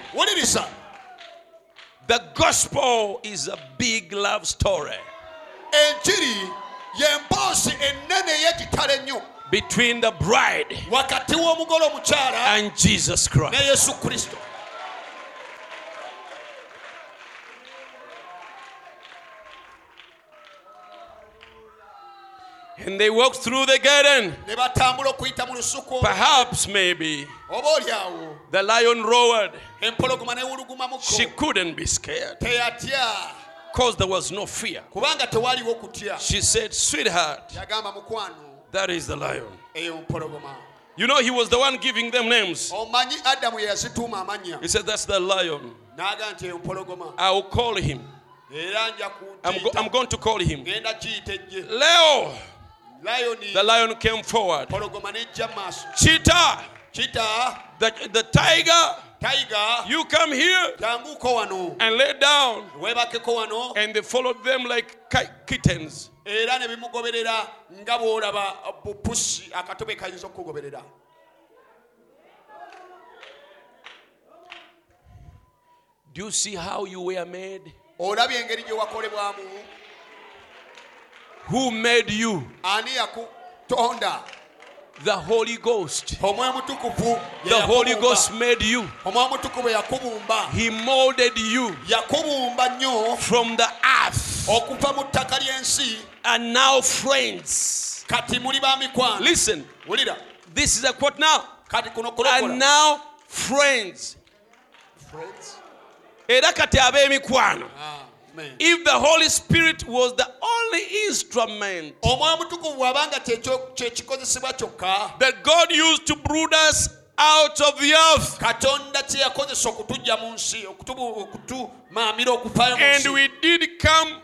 A: the gospel is a big love story.
B: Enjiri y'emboozi ennene ey'ekitalo ennyo
A: between the bride
B: wakati w'omugole omukyala
A: and Jesus Christ. And they walked through the garden.
B: ne batambula okuyita mu lusuku
A: Perhaps, maybe, the lion roared. She couldn't be scared because there was no fear.
B: kubanga tewaliwo kutya
A: She said, Sweetheart, that is the lion. You know, he was the one giving them names.
B: omanyi adamu ye yazituuma amannya
A: He said, That's the lion.
B: n'agamba nti eyo mpologoma
A: I will call him. I'm, go- I'm going to call him.
B: ŋenda kiyita ejje
A: Leo,
B: layoni
A: the lion came forward. Cheetah,
B: kita
A: the, the tiger,
B: tayiga
A: you come here and lay down. And they followed them like kittens.
B: era ne bimugoberera nga bw'olaba bupusi akatobe kayinza okukugoberera
A: Do you see how you were made?
B: olabye engeri gye wakolebwamu
A: Who made you? The Holy Ghost. The Holy. Ghost made you.
B: omwoyo mutukuvu yakubumba
A: He molded you from the earth.
B: okuva mu ttaka ly'ensi
A: And now, friends,
B: kati muli ba mikwano
A: listen. This is a quote now. And now, friends. Era kati ab'emikwano. Ah.
B: Amen.
A: If the Holy Spirit was the only instrument
B: omwoyo mutukuvu bw'abanga kyekyo- kyekikozesebwa kyokka
A: that God used to brood us out of the earth,
B: katonda kye yakozesa okutujja mu nsi okutumaamira okufaayo
A: and we did come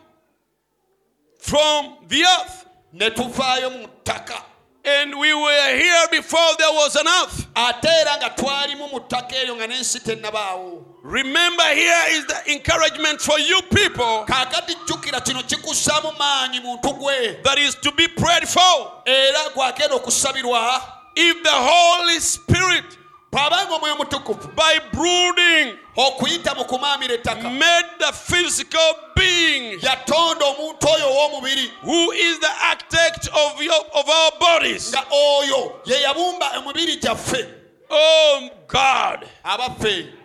A: from the earth,
B: ne tuvaayo mu ttaka
A: and we were here before there was an earth.
B: ate era nga twalimu mu ttaka eryo nga n'ensi tennabaawo
A: Remember, here is the encouragement for you people
B: kaakati jjukira kino kikussaamu maanyi muntu gwe
A: that is to be prayed for.
B: era gwakeenda okusabirwa
A: If the Holy Spirit,
B: bw'abanga omwoyo mutukuvu
A: by brooding,
B: okuyita mu kumaamira ettaka
A: made the physical being
B: yatonda omuntu oyo ow'omubiri
A: who is the architect of, your, of our bodies.
B: nga oyo ye yabumba emibiri gyaffe
A: Oh God,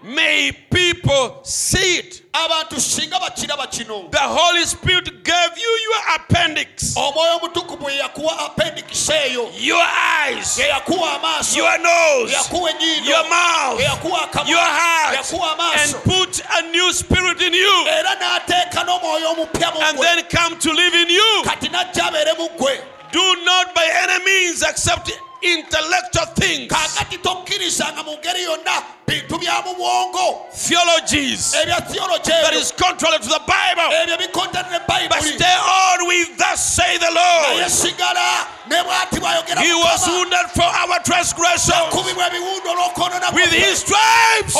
A: may people see it.
B: abantu singa bakiraba kino
A: The Holy Spirit gave you your appendix,
B: omwoyo omutukuvu ye yakuwa appendix eyo
A: your eyes,
B: ye yakuwa amaaso
A: your nose, your mouth,
B: ye yakuwa akamwa
A: your heart, and put a new spirit in you,
B: era n'ateeka n'omwoyo omupya mu
A: and then come to live in you.
B: kati n'ajja abeere mu gwe
A: Do not by any means accept intellectual things,
B: kaakati tokkirizanga mu ngeri yonna bintu bya mu
A: theologies.
B: Ebya theology
A: that contrary to the Bible,
B: ebyo bikontana ne
A: but stay on with thus say the
B: naye
A: Lord.
B: sigala ne bw'ati bw'ayogera
A: He was wounded for our transgressions.
B: kubibwa ebiwundu olw'okwonoona
A: With his stripes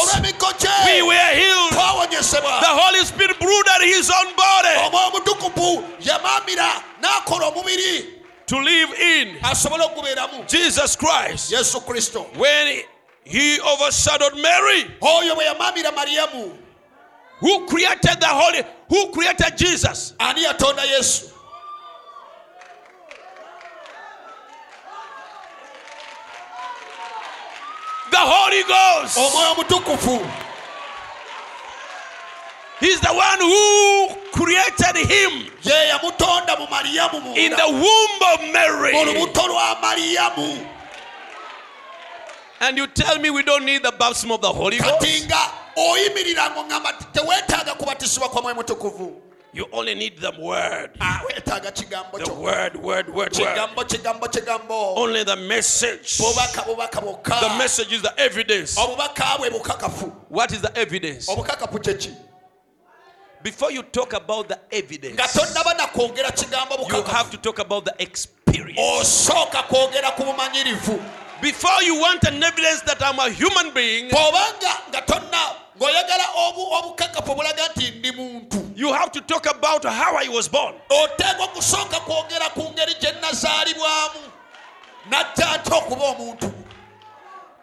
A: we were healed.
B: twawonyesebwa.
A: The Holy Spirit brooded his own body.
B: Omwoyo omutukuvu yamaamira n'akola omubiri
A: to live in Jesus Christ.
B: yesu kristo
A: When he overshadowed Mary,
B: oyo bwe yamaamira mariyamu
A: who created the Holy, who created Jesus.
B: ani yatonda yesu
A: The Holy Ghost.
B: omwoyo
A: He's the one who created him
B: ye yamutonda mu mariyamu munda.
A: in the womb of Mary.
B: lubuto lwa mariyamu
A: And you tell me we don't need the baptism of the Holy Ghost?
B: nga oyimirira ng'oŋŋamba nti teweetaaga kubatisibwa kwa mwoyo mutukuvu
A: You only need the word.
B: Ah,
A: The word, word, word, word. Only the message.
B: bubaka bubaka bwokka
A: The message is the evidence.
B: obubaka bwe bukakafu
A: What is the evidence? Before you talk about the
B: nga
A: evidence,
B: tonnaba na kigambo
A: you have to talk about the experience.
B: osooka kwogera ku bumanyirivu.
A: Before you want an evidence that I'm a human being,
B: bw'obanga nga tonna ng'oyagala obukakafu obulaga nti ndi muntu.
A: you have to talk about how I was born.
B: oteekwa okusooka kwogera ku ngeri gye nazaalibwamu najja nti okuba omuntu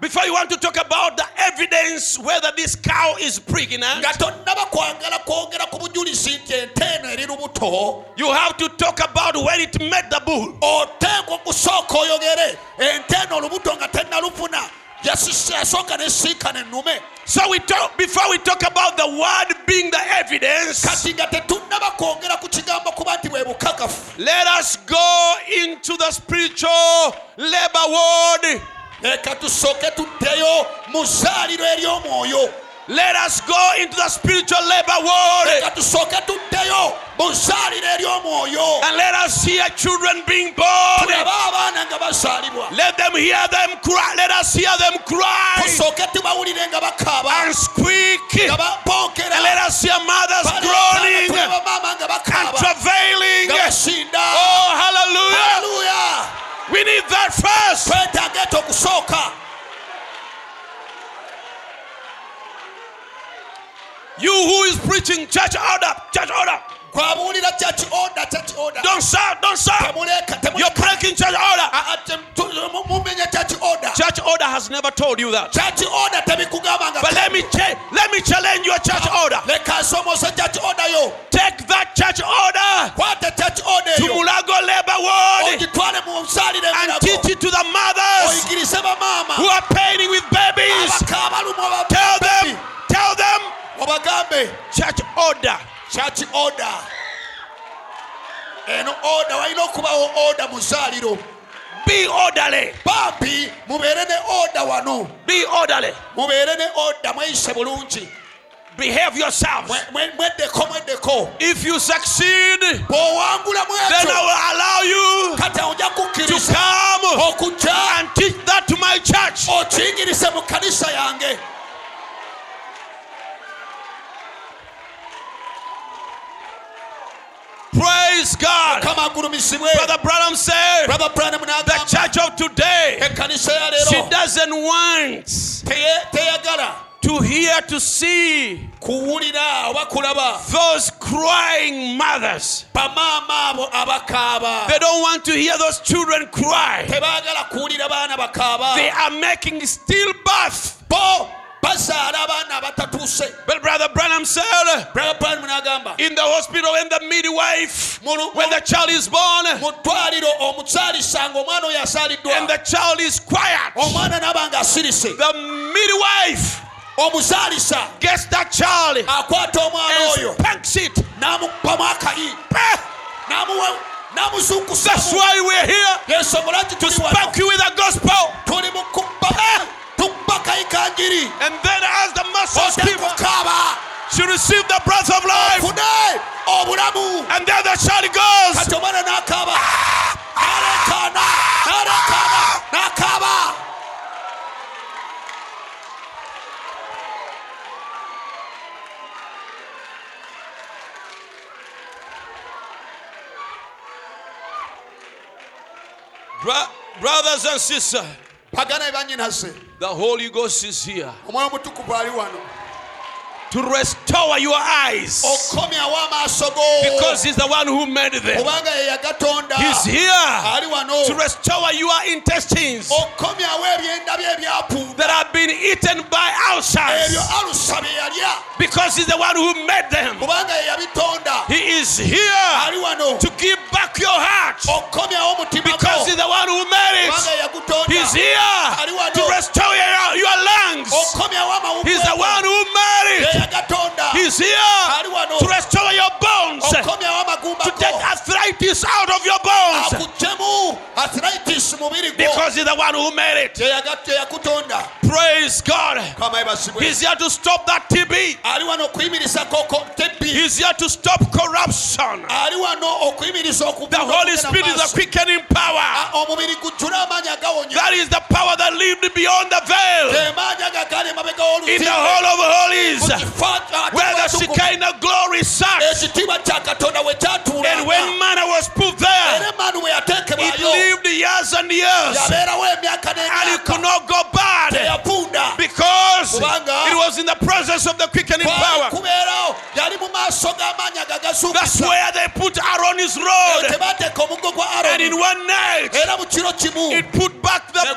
A: Before you want to talk about the evidence whether this cow is pregnant,
B: nga tonnaba kwagala kwogera ku bujulizi nti ente eno eri lubuto
A: you have to talk about when it met the bull.
B: oteekwa okusooka oyogere ente eno olubuto nga tennalufuna yasooka nesiikana ennume
A: So we talk before we talk about the word being the evidence.
B: kati nga tetunnaba kwogera ku kigambo kuba nti bwe bukakafu
A: Let us go into the spiritual labor ward.
B: Leka tusooke tuddeyo mu zzaaliro ery'omwoyo
A: Let us go into the spiritual labor ward
B: leka tusooke tuddeyo mu zzaaliro ery'omwoyo
A: and let us hear children being born.
B: tulabe abaana nga bazaalibwa
A: Let them hear them cry. Let us hear them cry
B: tusooke tubawulire nga bakaaba
A: and squeak.
B: Okusooka
A: You who is preaching church order, church order.
B: Gwabuulira church order church order.
A: Don't shout, don't shout.
B: temuleka
A: You're breaking church order.
B: Ah, ah, tem- tu- mu- mumenye church order.
A: Church order has never told you that.
B: church order tebikugamba nga
A: But let me cha- let me challenge your church order.
B: leka nsomose church order yo.
A: Take that church order.
B: Kwata church order
A: to Mulago Labor Ward
B: ogitwale mu nsalire
A: and teach it to the mothers
B: oyigirize bamaama
A: who are paining with babies. Tell them, tell them,
B: obagambe.
A: Church order.
B: Church order. Eno order. Walina okubawo order mu
A: Be orderly.
B: bambi mubeere ne order wano.
A: Be orderly.
B: mubeere ne order. Mweyise bulungi.
A: Behave
B: mweddeko
A: If you succeed, then I will allow you to come and teach that to my church. Praise God. Brother Branham said,
B: brother branham
A: the church of today, she doesn't want to hear, to see those crying mothers.
B: bamaama abo abakaaba
A: They don't want to hear those children cry.
B: tebaagala kuwulira baana bakaaba
A: They are making stillbirth.
B: Bo bazaala abaana abatatuuse
A: But Brother Branham said,
B: brother branham n'agamba
A: in the hospital, when the midwife, when the child is born,
B: mu ddwaliro omukyalisanga omwana oyo
A: and the child is quiet,
B: omwana n'aba nga
A: the midwife
B: omuzaalisa
A: gets that child
B: akwata omwana oyo
A: and spanks it.
B: n'amukpamu akayi
A: Eh,
B: n'amuwa-
A: That's why we're here
B: yensonga
A: to spank you with the gospel.
B: Tuli mu kubba tukba kayikanjiri
A: And then, as the muscles keep
B: otekukaaba
A: to receive the breath of life, and then the child goes.
B: kati omwana n'akaaba n'alekaana n'alekaana n'akaaba
A: Bro- brothers and sisters, the Holy Ghost is here
B: omwoyo omutukuvu ali wano.
A: to restore your eyes.
B: Okomyawo amaaso go.
A: Because He's the one who made them.
B: kubanga ye yagatonda.
A: He's here to restore your intestines
B: okomyawo ebyenda bye ebyapuuga
A: that have been eaten by ulcers.
B: Alusa bye yalya
A: because He's the one who made them.
B: kubanga ye yabitonda.
A: He is here to give back your heart. Because He's the one who made it. He's here to restore your, your lungs. He's the one who made it. He's here to restore your bones, to
B: okomyawo
A: take arthritis out of your bones.
B: Akugyemu arthritis mubiri gwo.
A: Because He's the one who made it.
B: ye yaga- ye yakutonda.
A: Praise God. He's here to stop that TB.
B: ali wano okuyimiriza koko tebbi
A: He's here to stop corruption.
B: ali wano okuyimiriza okubuga
A: The Holy Spirit is a quickening power.
B: Ah, omubiri gujjule amaanyi agawonya
A: That is the power that lived beyond the veil.
B: Gemaanyi agagali emabega
A: in the Holy of Holies.
B: Kya-
A: where the Shekinah glory sat.
B: Ekitiibwa kya katonda we kyatuula
A: And when manna was put there,
B: era bwe
A: it lived years and years.
B: Yabeerawo emyaka
A: and it could not go bad
B: teyapunda.
A: because it was in the presence of the quickening power.
B: kubeerawo yali mu maaso g'amaanyi
A: That's where they put Aaron's rod.
B: tebateeka omuggo gwa
A: And in one night,
B: era mu kiro kimu.
A: it put back the
B: ne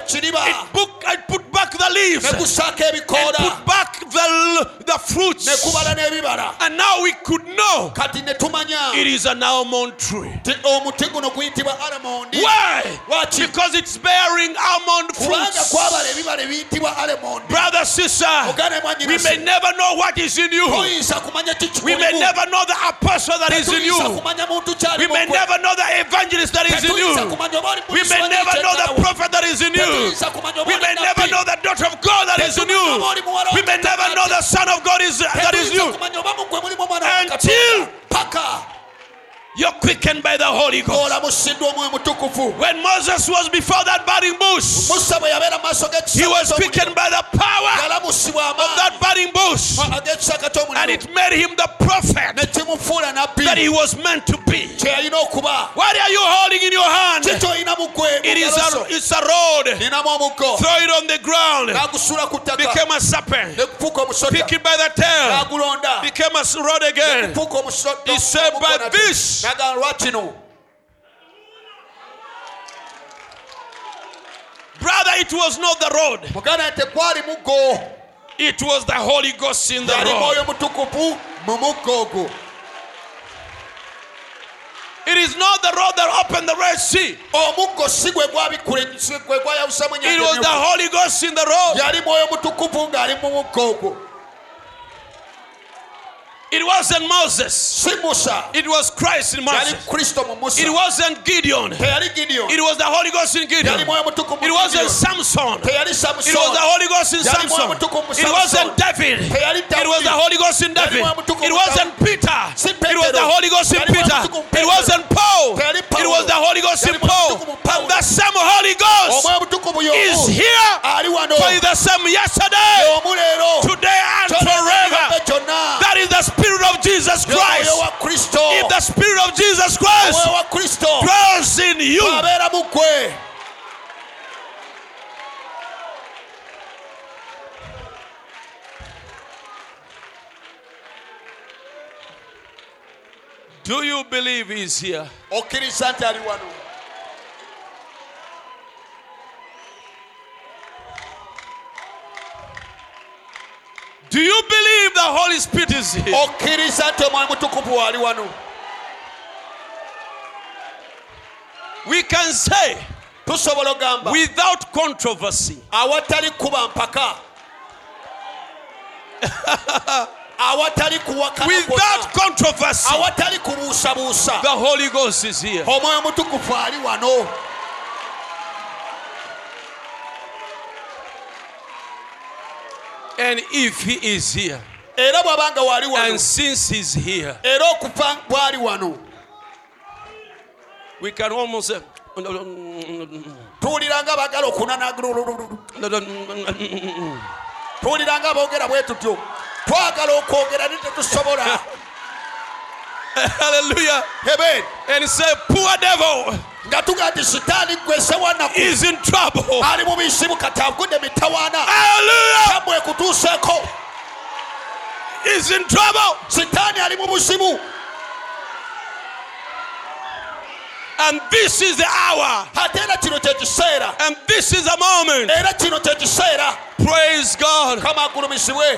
B: ekiriba.
A: It put, it put back the leaves.
B: ne
A: And
B: gusaako ebikoola.
A: Put back the, the
B: ne
A: fruits.
B: kubala n'ebibala.
A: And now we could know
B: kati ne tumanya
A: it is an almond tree.
B: omuti guno guyitibwa almond
A: Why?
B: Lwaki?
A: Because it's bearing almond fruits.
B: kwabala ebibala ebiyitibwa almond
A: Brother, sister, we may never know what is in you. We may never know the apostle that is in you. We may never know the evangelist that is in you. We may never know the prophet that is in you. We may never know the daughter of God that is in you. We may never know the Son of God is that is
B: Tetuyinza
A: you. Until-
B: paka
A: You're quickened by the Holy Ghost.
B: olamusiddwa omwoyo mutukufu
A: When Moses was before that burning bush,
B: musa bwe yabeera mu maaso
A: he was quickened by the power of that burning bush. And it made him the prophet that he was meant to be.
B: kye yalina okuba
A: What are you holding in your hand?
B: ki kyolina mu
A: It is a, it's a rod. Throw it on the ground. Became a serpent.
B: ne gufuuka omusota
A: Pick it by the tail. Became a rod again. He said,
B: omuggo
A: "By
B: nate."
A: this."
B: n'agamba lwakino
A: Brother, it was not the road,
B: muganda tekwali muggo
A: it was the Holy Ghost in the road.
B: mwoyo mutukuvu mu muggo ogwo
A: It is not the road that opened the Red Sea, oh,
B: omuggo si gwe gwabikkula si gwe gwayawusamu
A: it was the. Holy Ghost in the road.
B: yali mwoyo mutukuvu ng'ali mu muggo ogwo
A: It wasn't Moses, it was Christ in Moses. It wasn't Gideon, it was the Holy Ghost in Gideon. It wasn't. Samson, It was the Holy Ghost in Samson. It wasn't. David. It was the Holy Ghost in David. It wasn't Peter. It was the Holy Ghost in Peter. It wasn't Paul. It was the Holy Ghost in Paul. And the same Holy Ghost is here. For the same yesterday, today, and forever. That is the Spirit of Jesus Christ.
B: mwoyo wa kristo
A: If the Spirit of Jesus Christ
B: omwoyo wa kristo
A: dwells in you,
B: abeera mu ggwe
A: do you believe He's here? Do you believe the Holy Spirit is here?
B: okkiriza nti omwoyo mutukuvu ali wano.
A: We can say
B: tusobola ogamba
A: without controversy
B: awatali kuba mpaka. Awatali kuwakana
A: without controversy
B: awatali kubuusabuusa.
A: the Holy Ghost is here.
B: omwoyo mutukuvu ali wano
A: And if He is here,
B: era bw'abanga waali wano.
A: and since He's here,
B: era okufa bw'ali wano.
A: we can almost say,
B: tuwulira nga baagala okunanaga boogera bwe tutyo. Twagala okwogera ne tetusobola.
A: Hallelujah.
B: amen.
A: And say, Poor devil
B: nga tuga nti sitaani gwese wanaku
A: is in trouble.
B: ali mu bisibu kati agudde mitawaana
A: Hallelujah.
B: ekutuuseeko
A: Is in trouble.
B: sitaani ali mu buzibu
A: And this is the hour.
B: ate era kino kye kiseera
A: And this is the moment.
B: era kino kye kiseera
A: Praise God.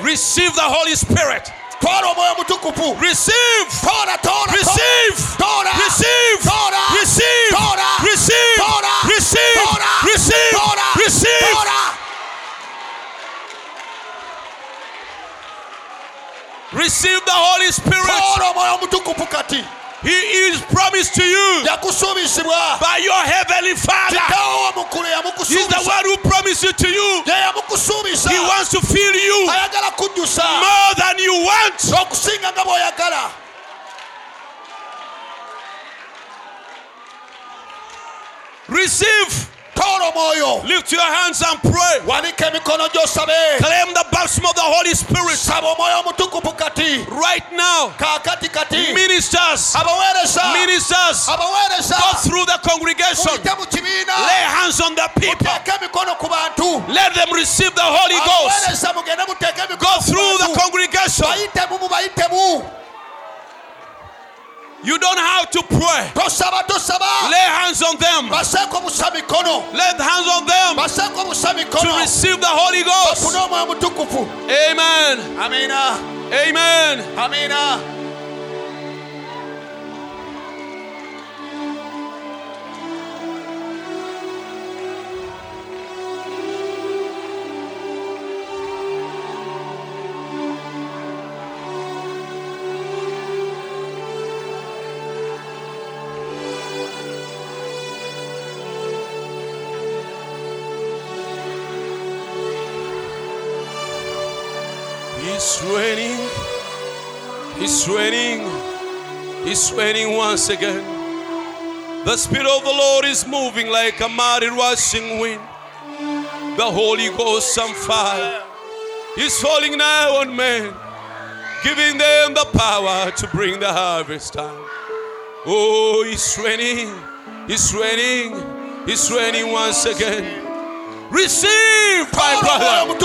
A: Receive the Holy Spirit.
B: Twala omwoyo mutukuvu
A: Receive.
B: toola toola
A: Receive.
B: toola
A: Receive.
B: toola
A: Receive.
B: toola
A: Receive.
B: toola
A: Receive.
B: toola
A: Receive.
B: toola
A: Receive.
B: toola
A: Receive the Holy Spirit.
B: toola omwoyo mutukuvu kati
A: He is promised to you by your heavenly Father. He's the one who promised it to you. He wants to fill you more than you want.
B: okusinga nga bw'oyagala
A: Receive.
B: Toola omwoyo
A: Lift your hands and pray.
B: wanika emikono gy'osabe
A: Claim the baptism of the Holy Spirit.
B: Saba omwoyo omutukuvu kati
A: right now. Ministers, ministers, go through the congregation.
B: muyite mu kibiina
A: Lay hands on the people.
B: muteeke emikono ku bantu.
A: Let them receive the Holy Ghost.
B: abaweereza mugende muteeke
A: Go through the congregation. You don't have to pray. Lay hands on them.
B: baseeko busa mikono
A: Lay hands on them to receive the Holy Ghost.
B: mutukuvu
A: Amen.
B: amiina
A: Amen. He's raining. He's raining once again. The Spirit of the Lord is moving like a mighty rushing wind. The Holy Ghost on fire. He's falling now on men, giving them the power to bring the harvest time. Oh, it's raining. It's raining. It's raining once again. Receive, my brother.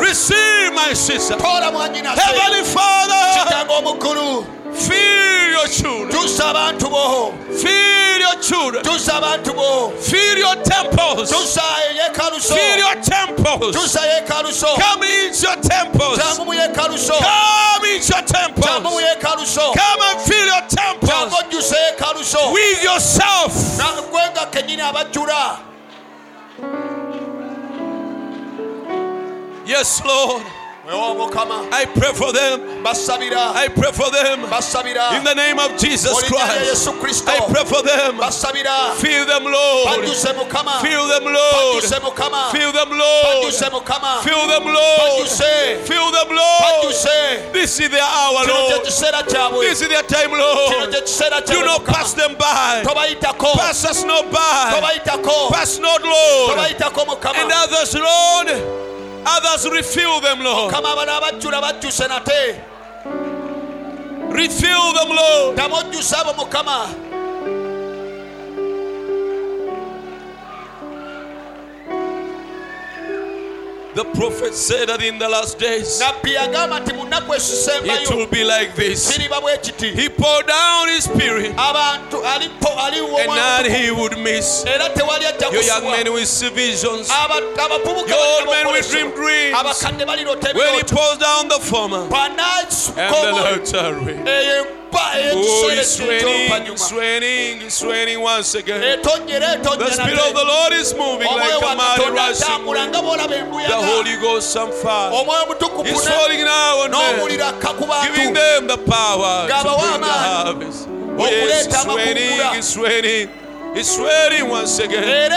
A: Receive, my sister. Heavenly Father, Fill your children.
B: tusa abantu bo
A: Fill your children.
B: tusa abantu bo
A: Fill your temples. Fill your temples. Come into your temples.
B: jangu mu yekaluso
A: Come into your temples. Come and fill your temples with yourself. Yes, Lord. I pray for them. I pray for them. In the name of Jesus
B: mu linnya lya
A: Christ. I pray for them. Fill them, Lord. Fill them, Lord. Fill them, Lord. Fill them, Lord. Fill them, Lord. This is their hour, Lord. This is their time, Lord. Do not pass them by. Pass us not by. Pass not, Lord. And others, Lord. Others refill them, Lord.
B: mukama abano abajjula bajjuse nate
A: Refill them, Lord. The prophet said that in the last days
B: nabbi yagamba nti mu nnaku
A: it will be like this.
B: kiriba bwe kiti
A: He poured down his spirit
B: abantu alipo aliwo
A: and none he would miss.
B: era tewali ajja
A: Your young men will see visions. Your old men will dream dreams. When he pours down the former and the latter rain.
B: eyo empa
A: Oh, it's raining, it's raining, it's raining once again. The Spirit of the Lord is moving like a mighty rushing wind. The Holy Ghost and fire.
B: Omwoyo mutukuvu
A: is
B: ne-
A: falling now on men,
B: n'omuliro akka ku
A: giving them the power to bring the harvest. Oh, yes, it's raining, it's raining, it's raining once again.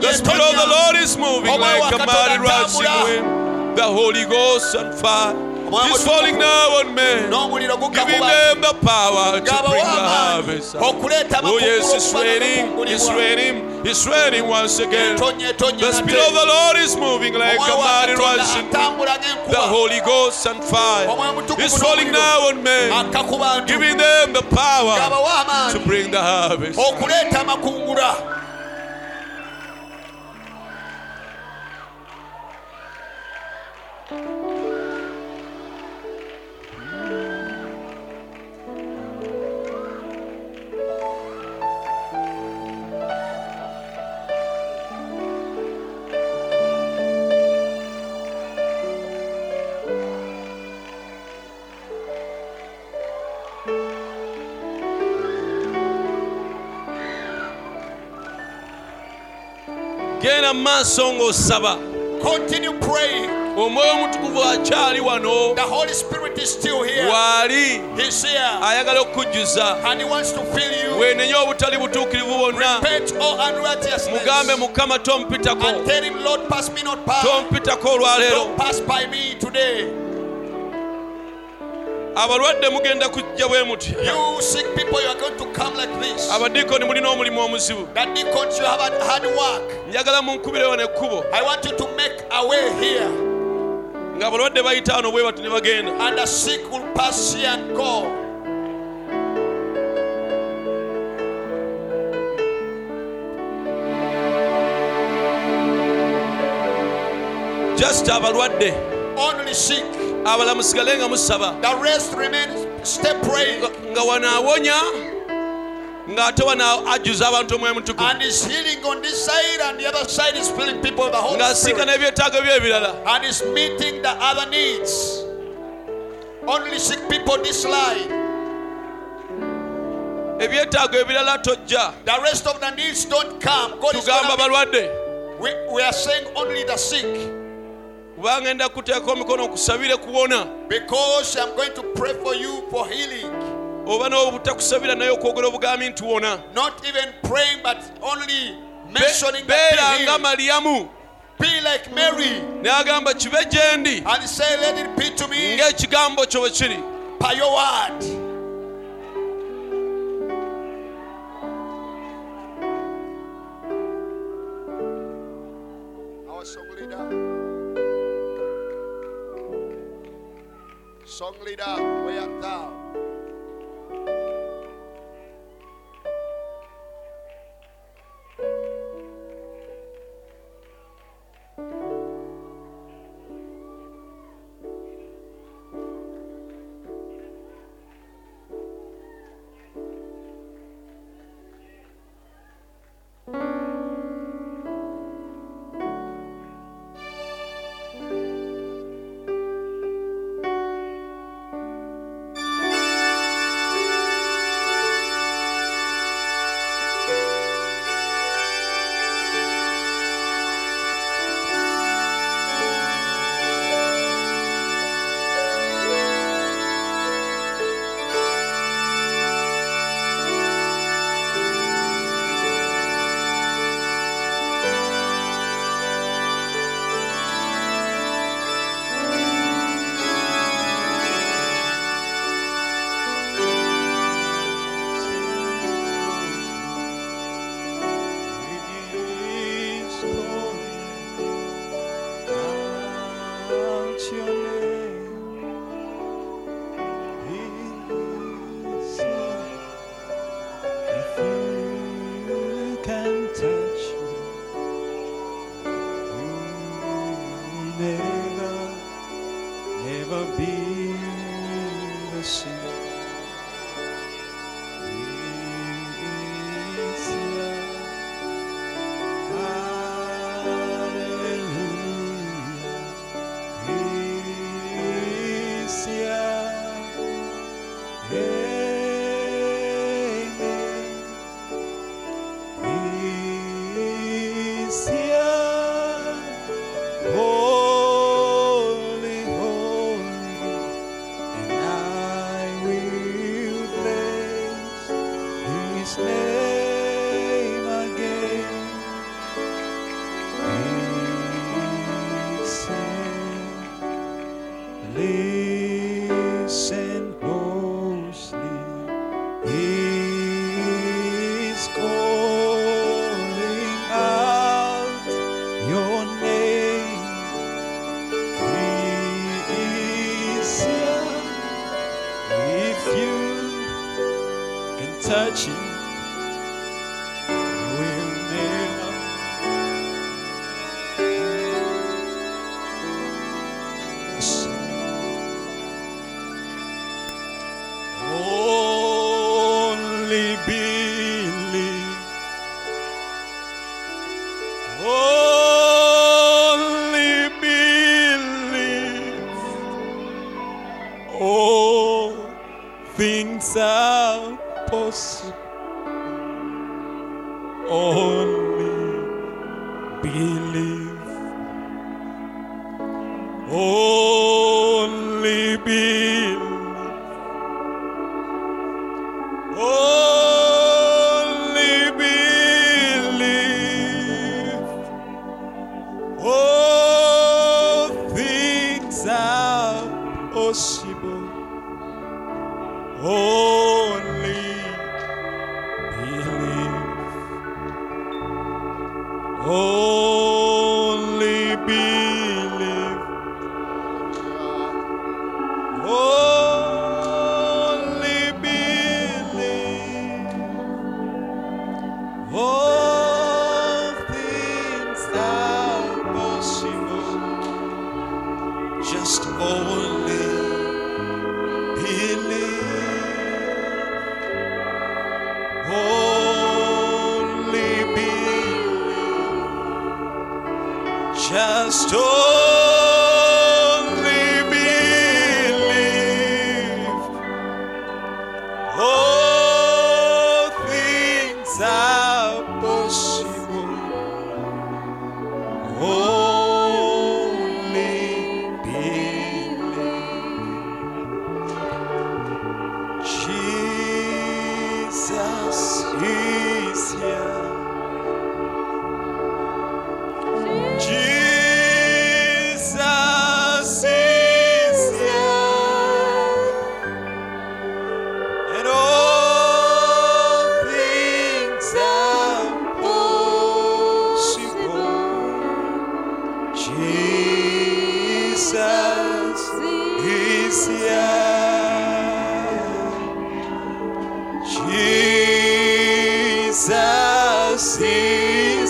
A: The Spirit of the Lord is moving like a mighty rushing wind. The Holy Ghost and fire is falling now on men,
B: n'omuliro gukka ku
A: giving them the power to bring the harvest. Oh yes, it's raining, it's raining, it's raining once again. The Spirit of the Lord is moving like a mighty rushing The Holy Ghost and fire is falling now on men,
B: akka ku bantu
A: giving them the power to bring the harvest. Maaso ng'osaba
B: continue praying.
A: Omwoyo omutukuvu akyali wano
B: the holy spirit is still here.
A: waali
B: he's here.
A: Ayagala okukujjuza
B: and he wants to fill you.
A: Weenenye obutali butuukirivu bwonna.
B: Repent all unrighteousness.
A: Mugambe mukama tompitako.
B: And tell
A: abalwadde mugenda kujja bwe mutya
B: you sick people you are going to come like this.
A: Mulina omulimu omuzibu.
B: That deacons you have hard work.
A: Njagala munkubire wano ekkubo.
B: I want you to make a way here.
A: Ng'abalwadde bayita wano bwe bati ne bagenda.
B: And the sick will pass and go.
A: Just abalwadde.
B: Only sick
A: abalala musigale nga musaba.
B: The rest remains stay praying.
A: Nga- nga wano awonya ng'ate wano ajjuza abantu omwoyo mutukuvu.
B: And is healing on this side and the other side is filling people with the Holy
A: n'ebyetaago bye ebirala.
B: And is meeting the other needs. Only sick people this line
A: ebyetaago ebirala tojja.
B: The rest of the needs don't come. God is
A: tugamba
B: gonna
A: balwadde.
B: We, we are saying only the sick
A: kubanga enda kuteeka omikono okusabire kuwona.
B: Because I'm going to pray for you for healing.
A: Oba n'obutakusabira naye okwogera obugambi nti wona.
B: Not even praying but only
A: Be-
B: mentioning
A: beera
B: that be
A: nga
B: healed.
A: maliyamu
B: be like Mary.
A: N'agamba kibe gye ndi?
B: And say let it be to me.
A: Ng'ekigambo kyo bwe kiri
B: Song leader, where art thou?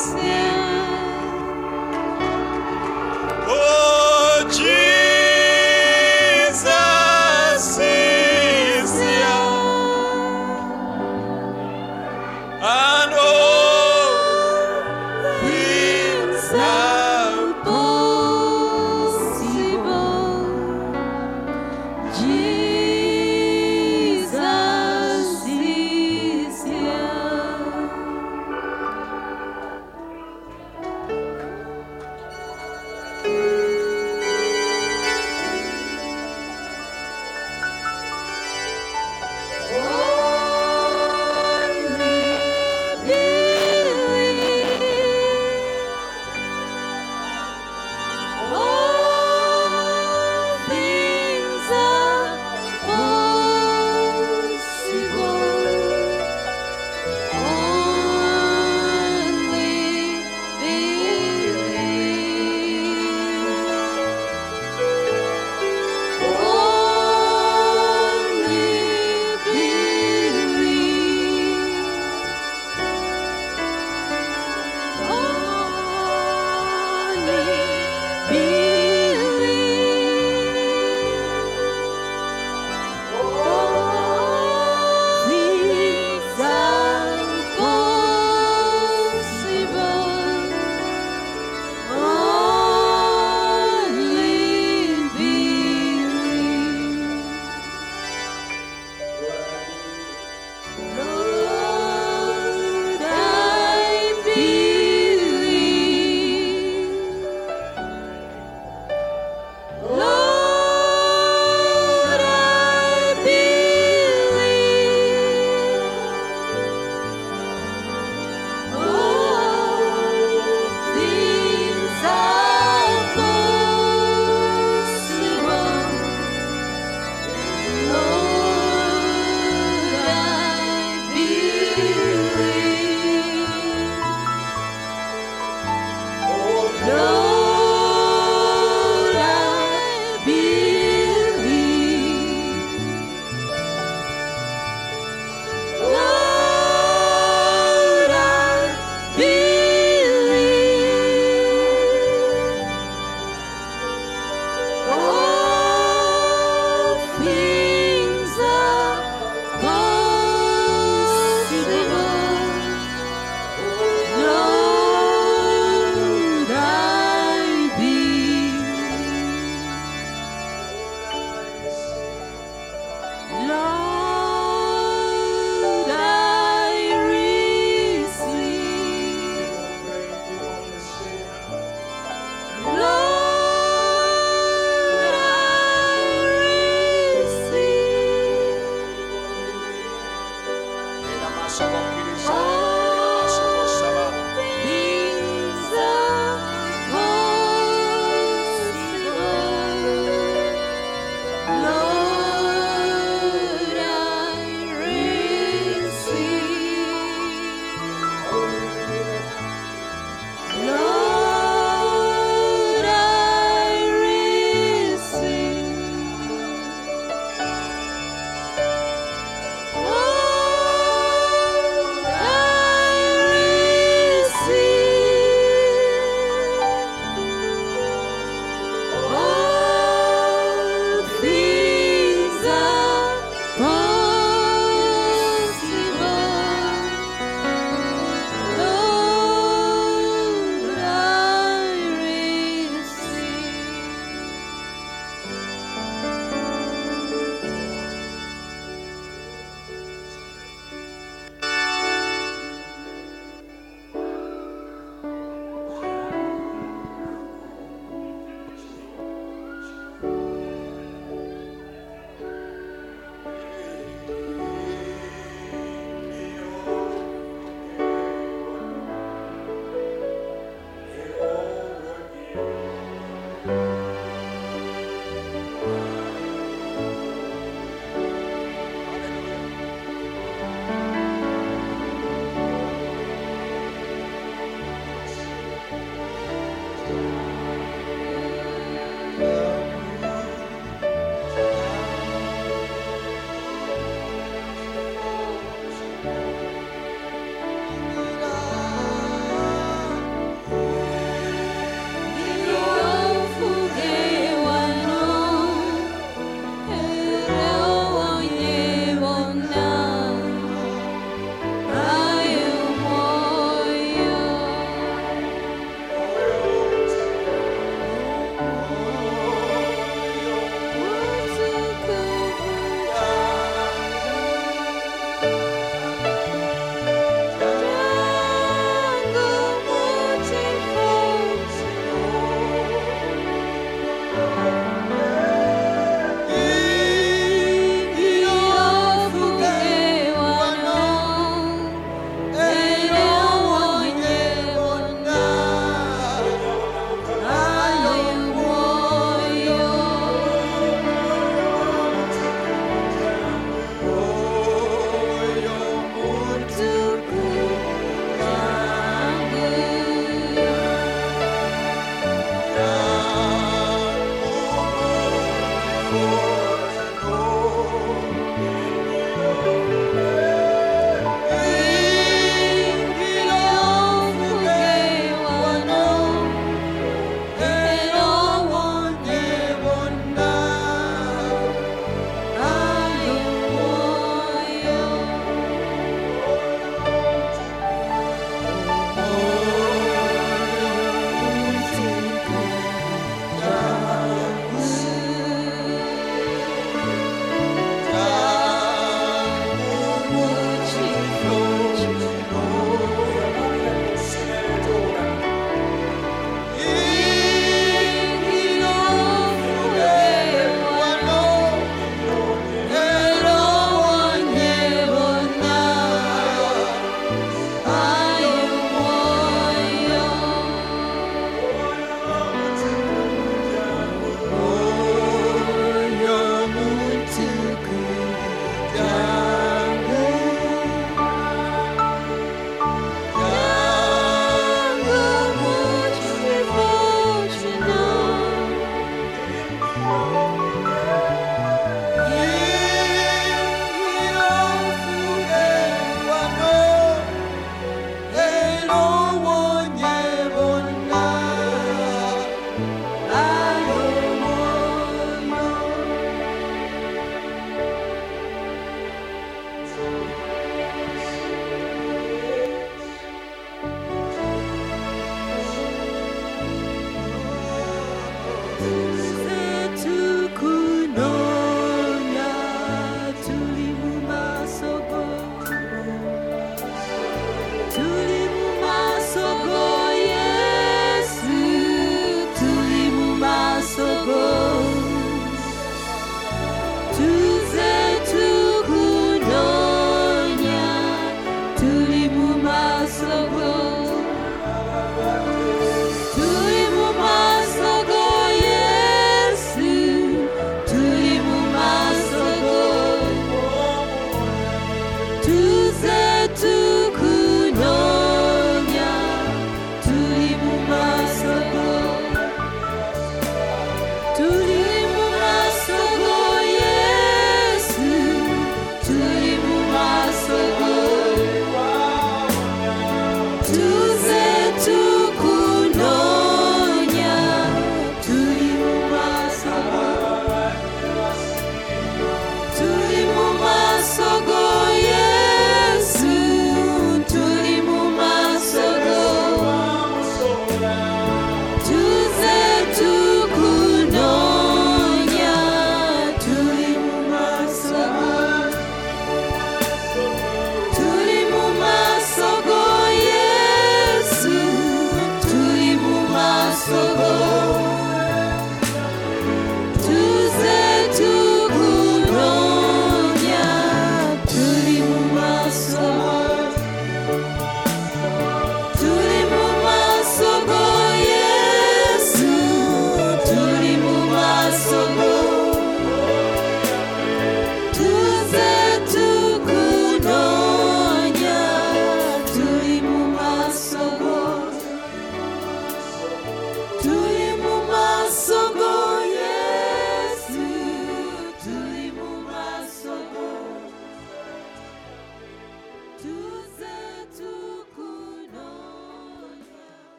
C: sin.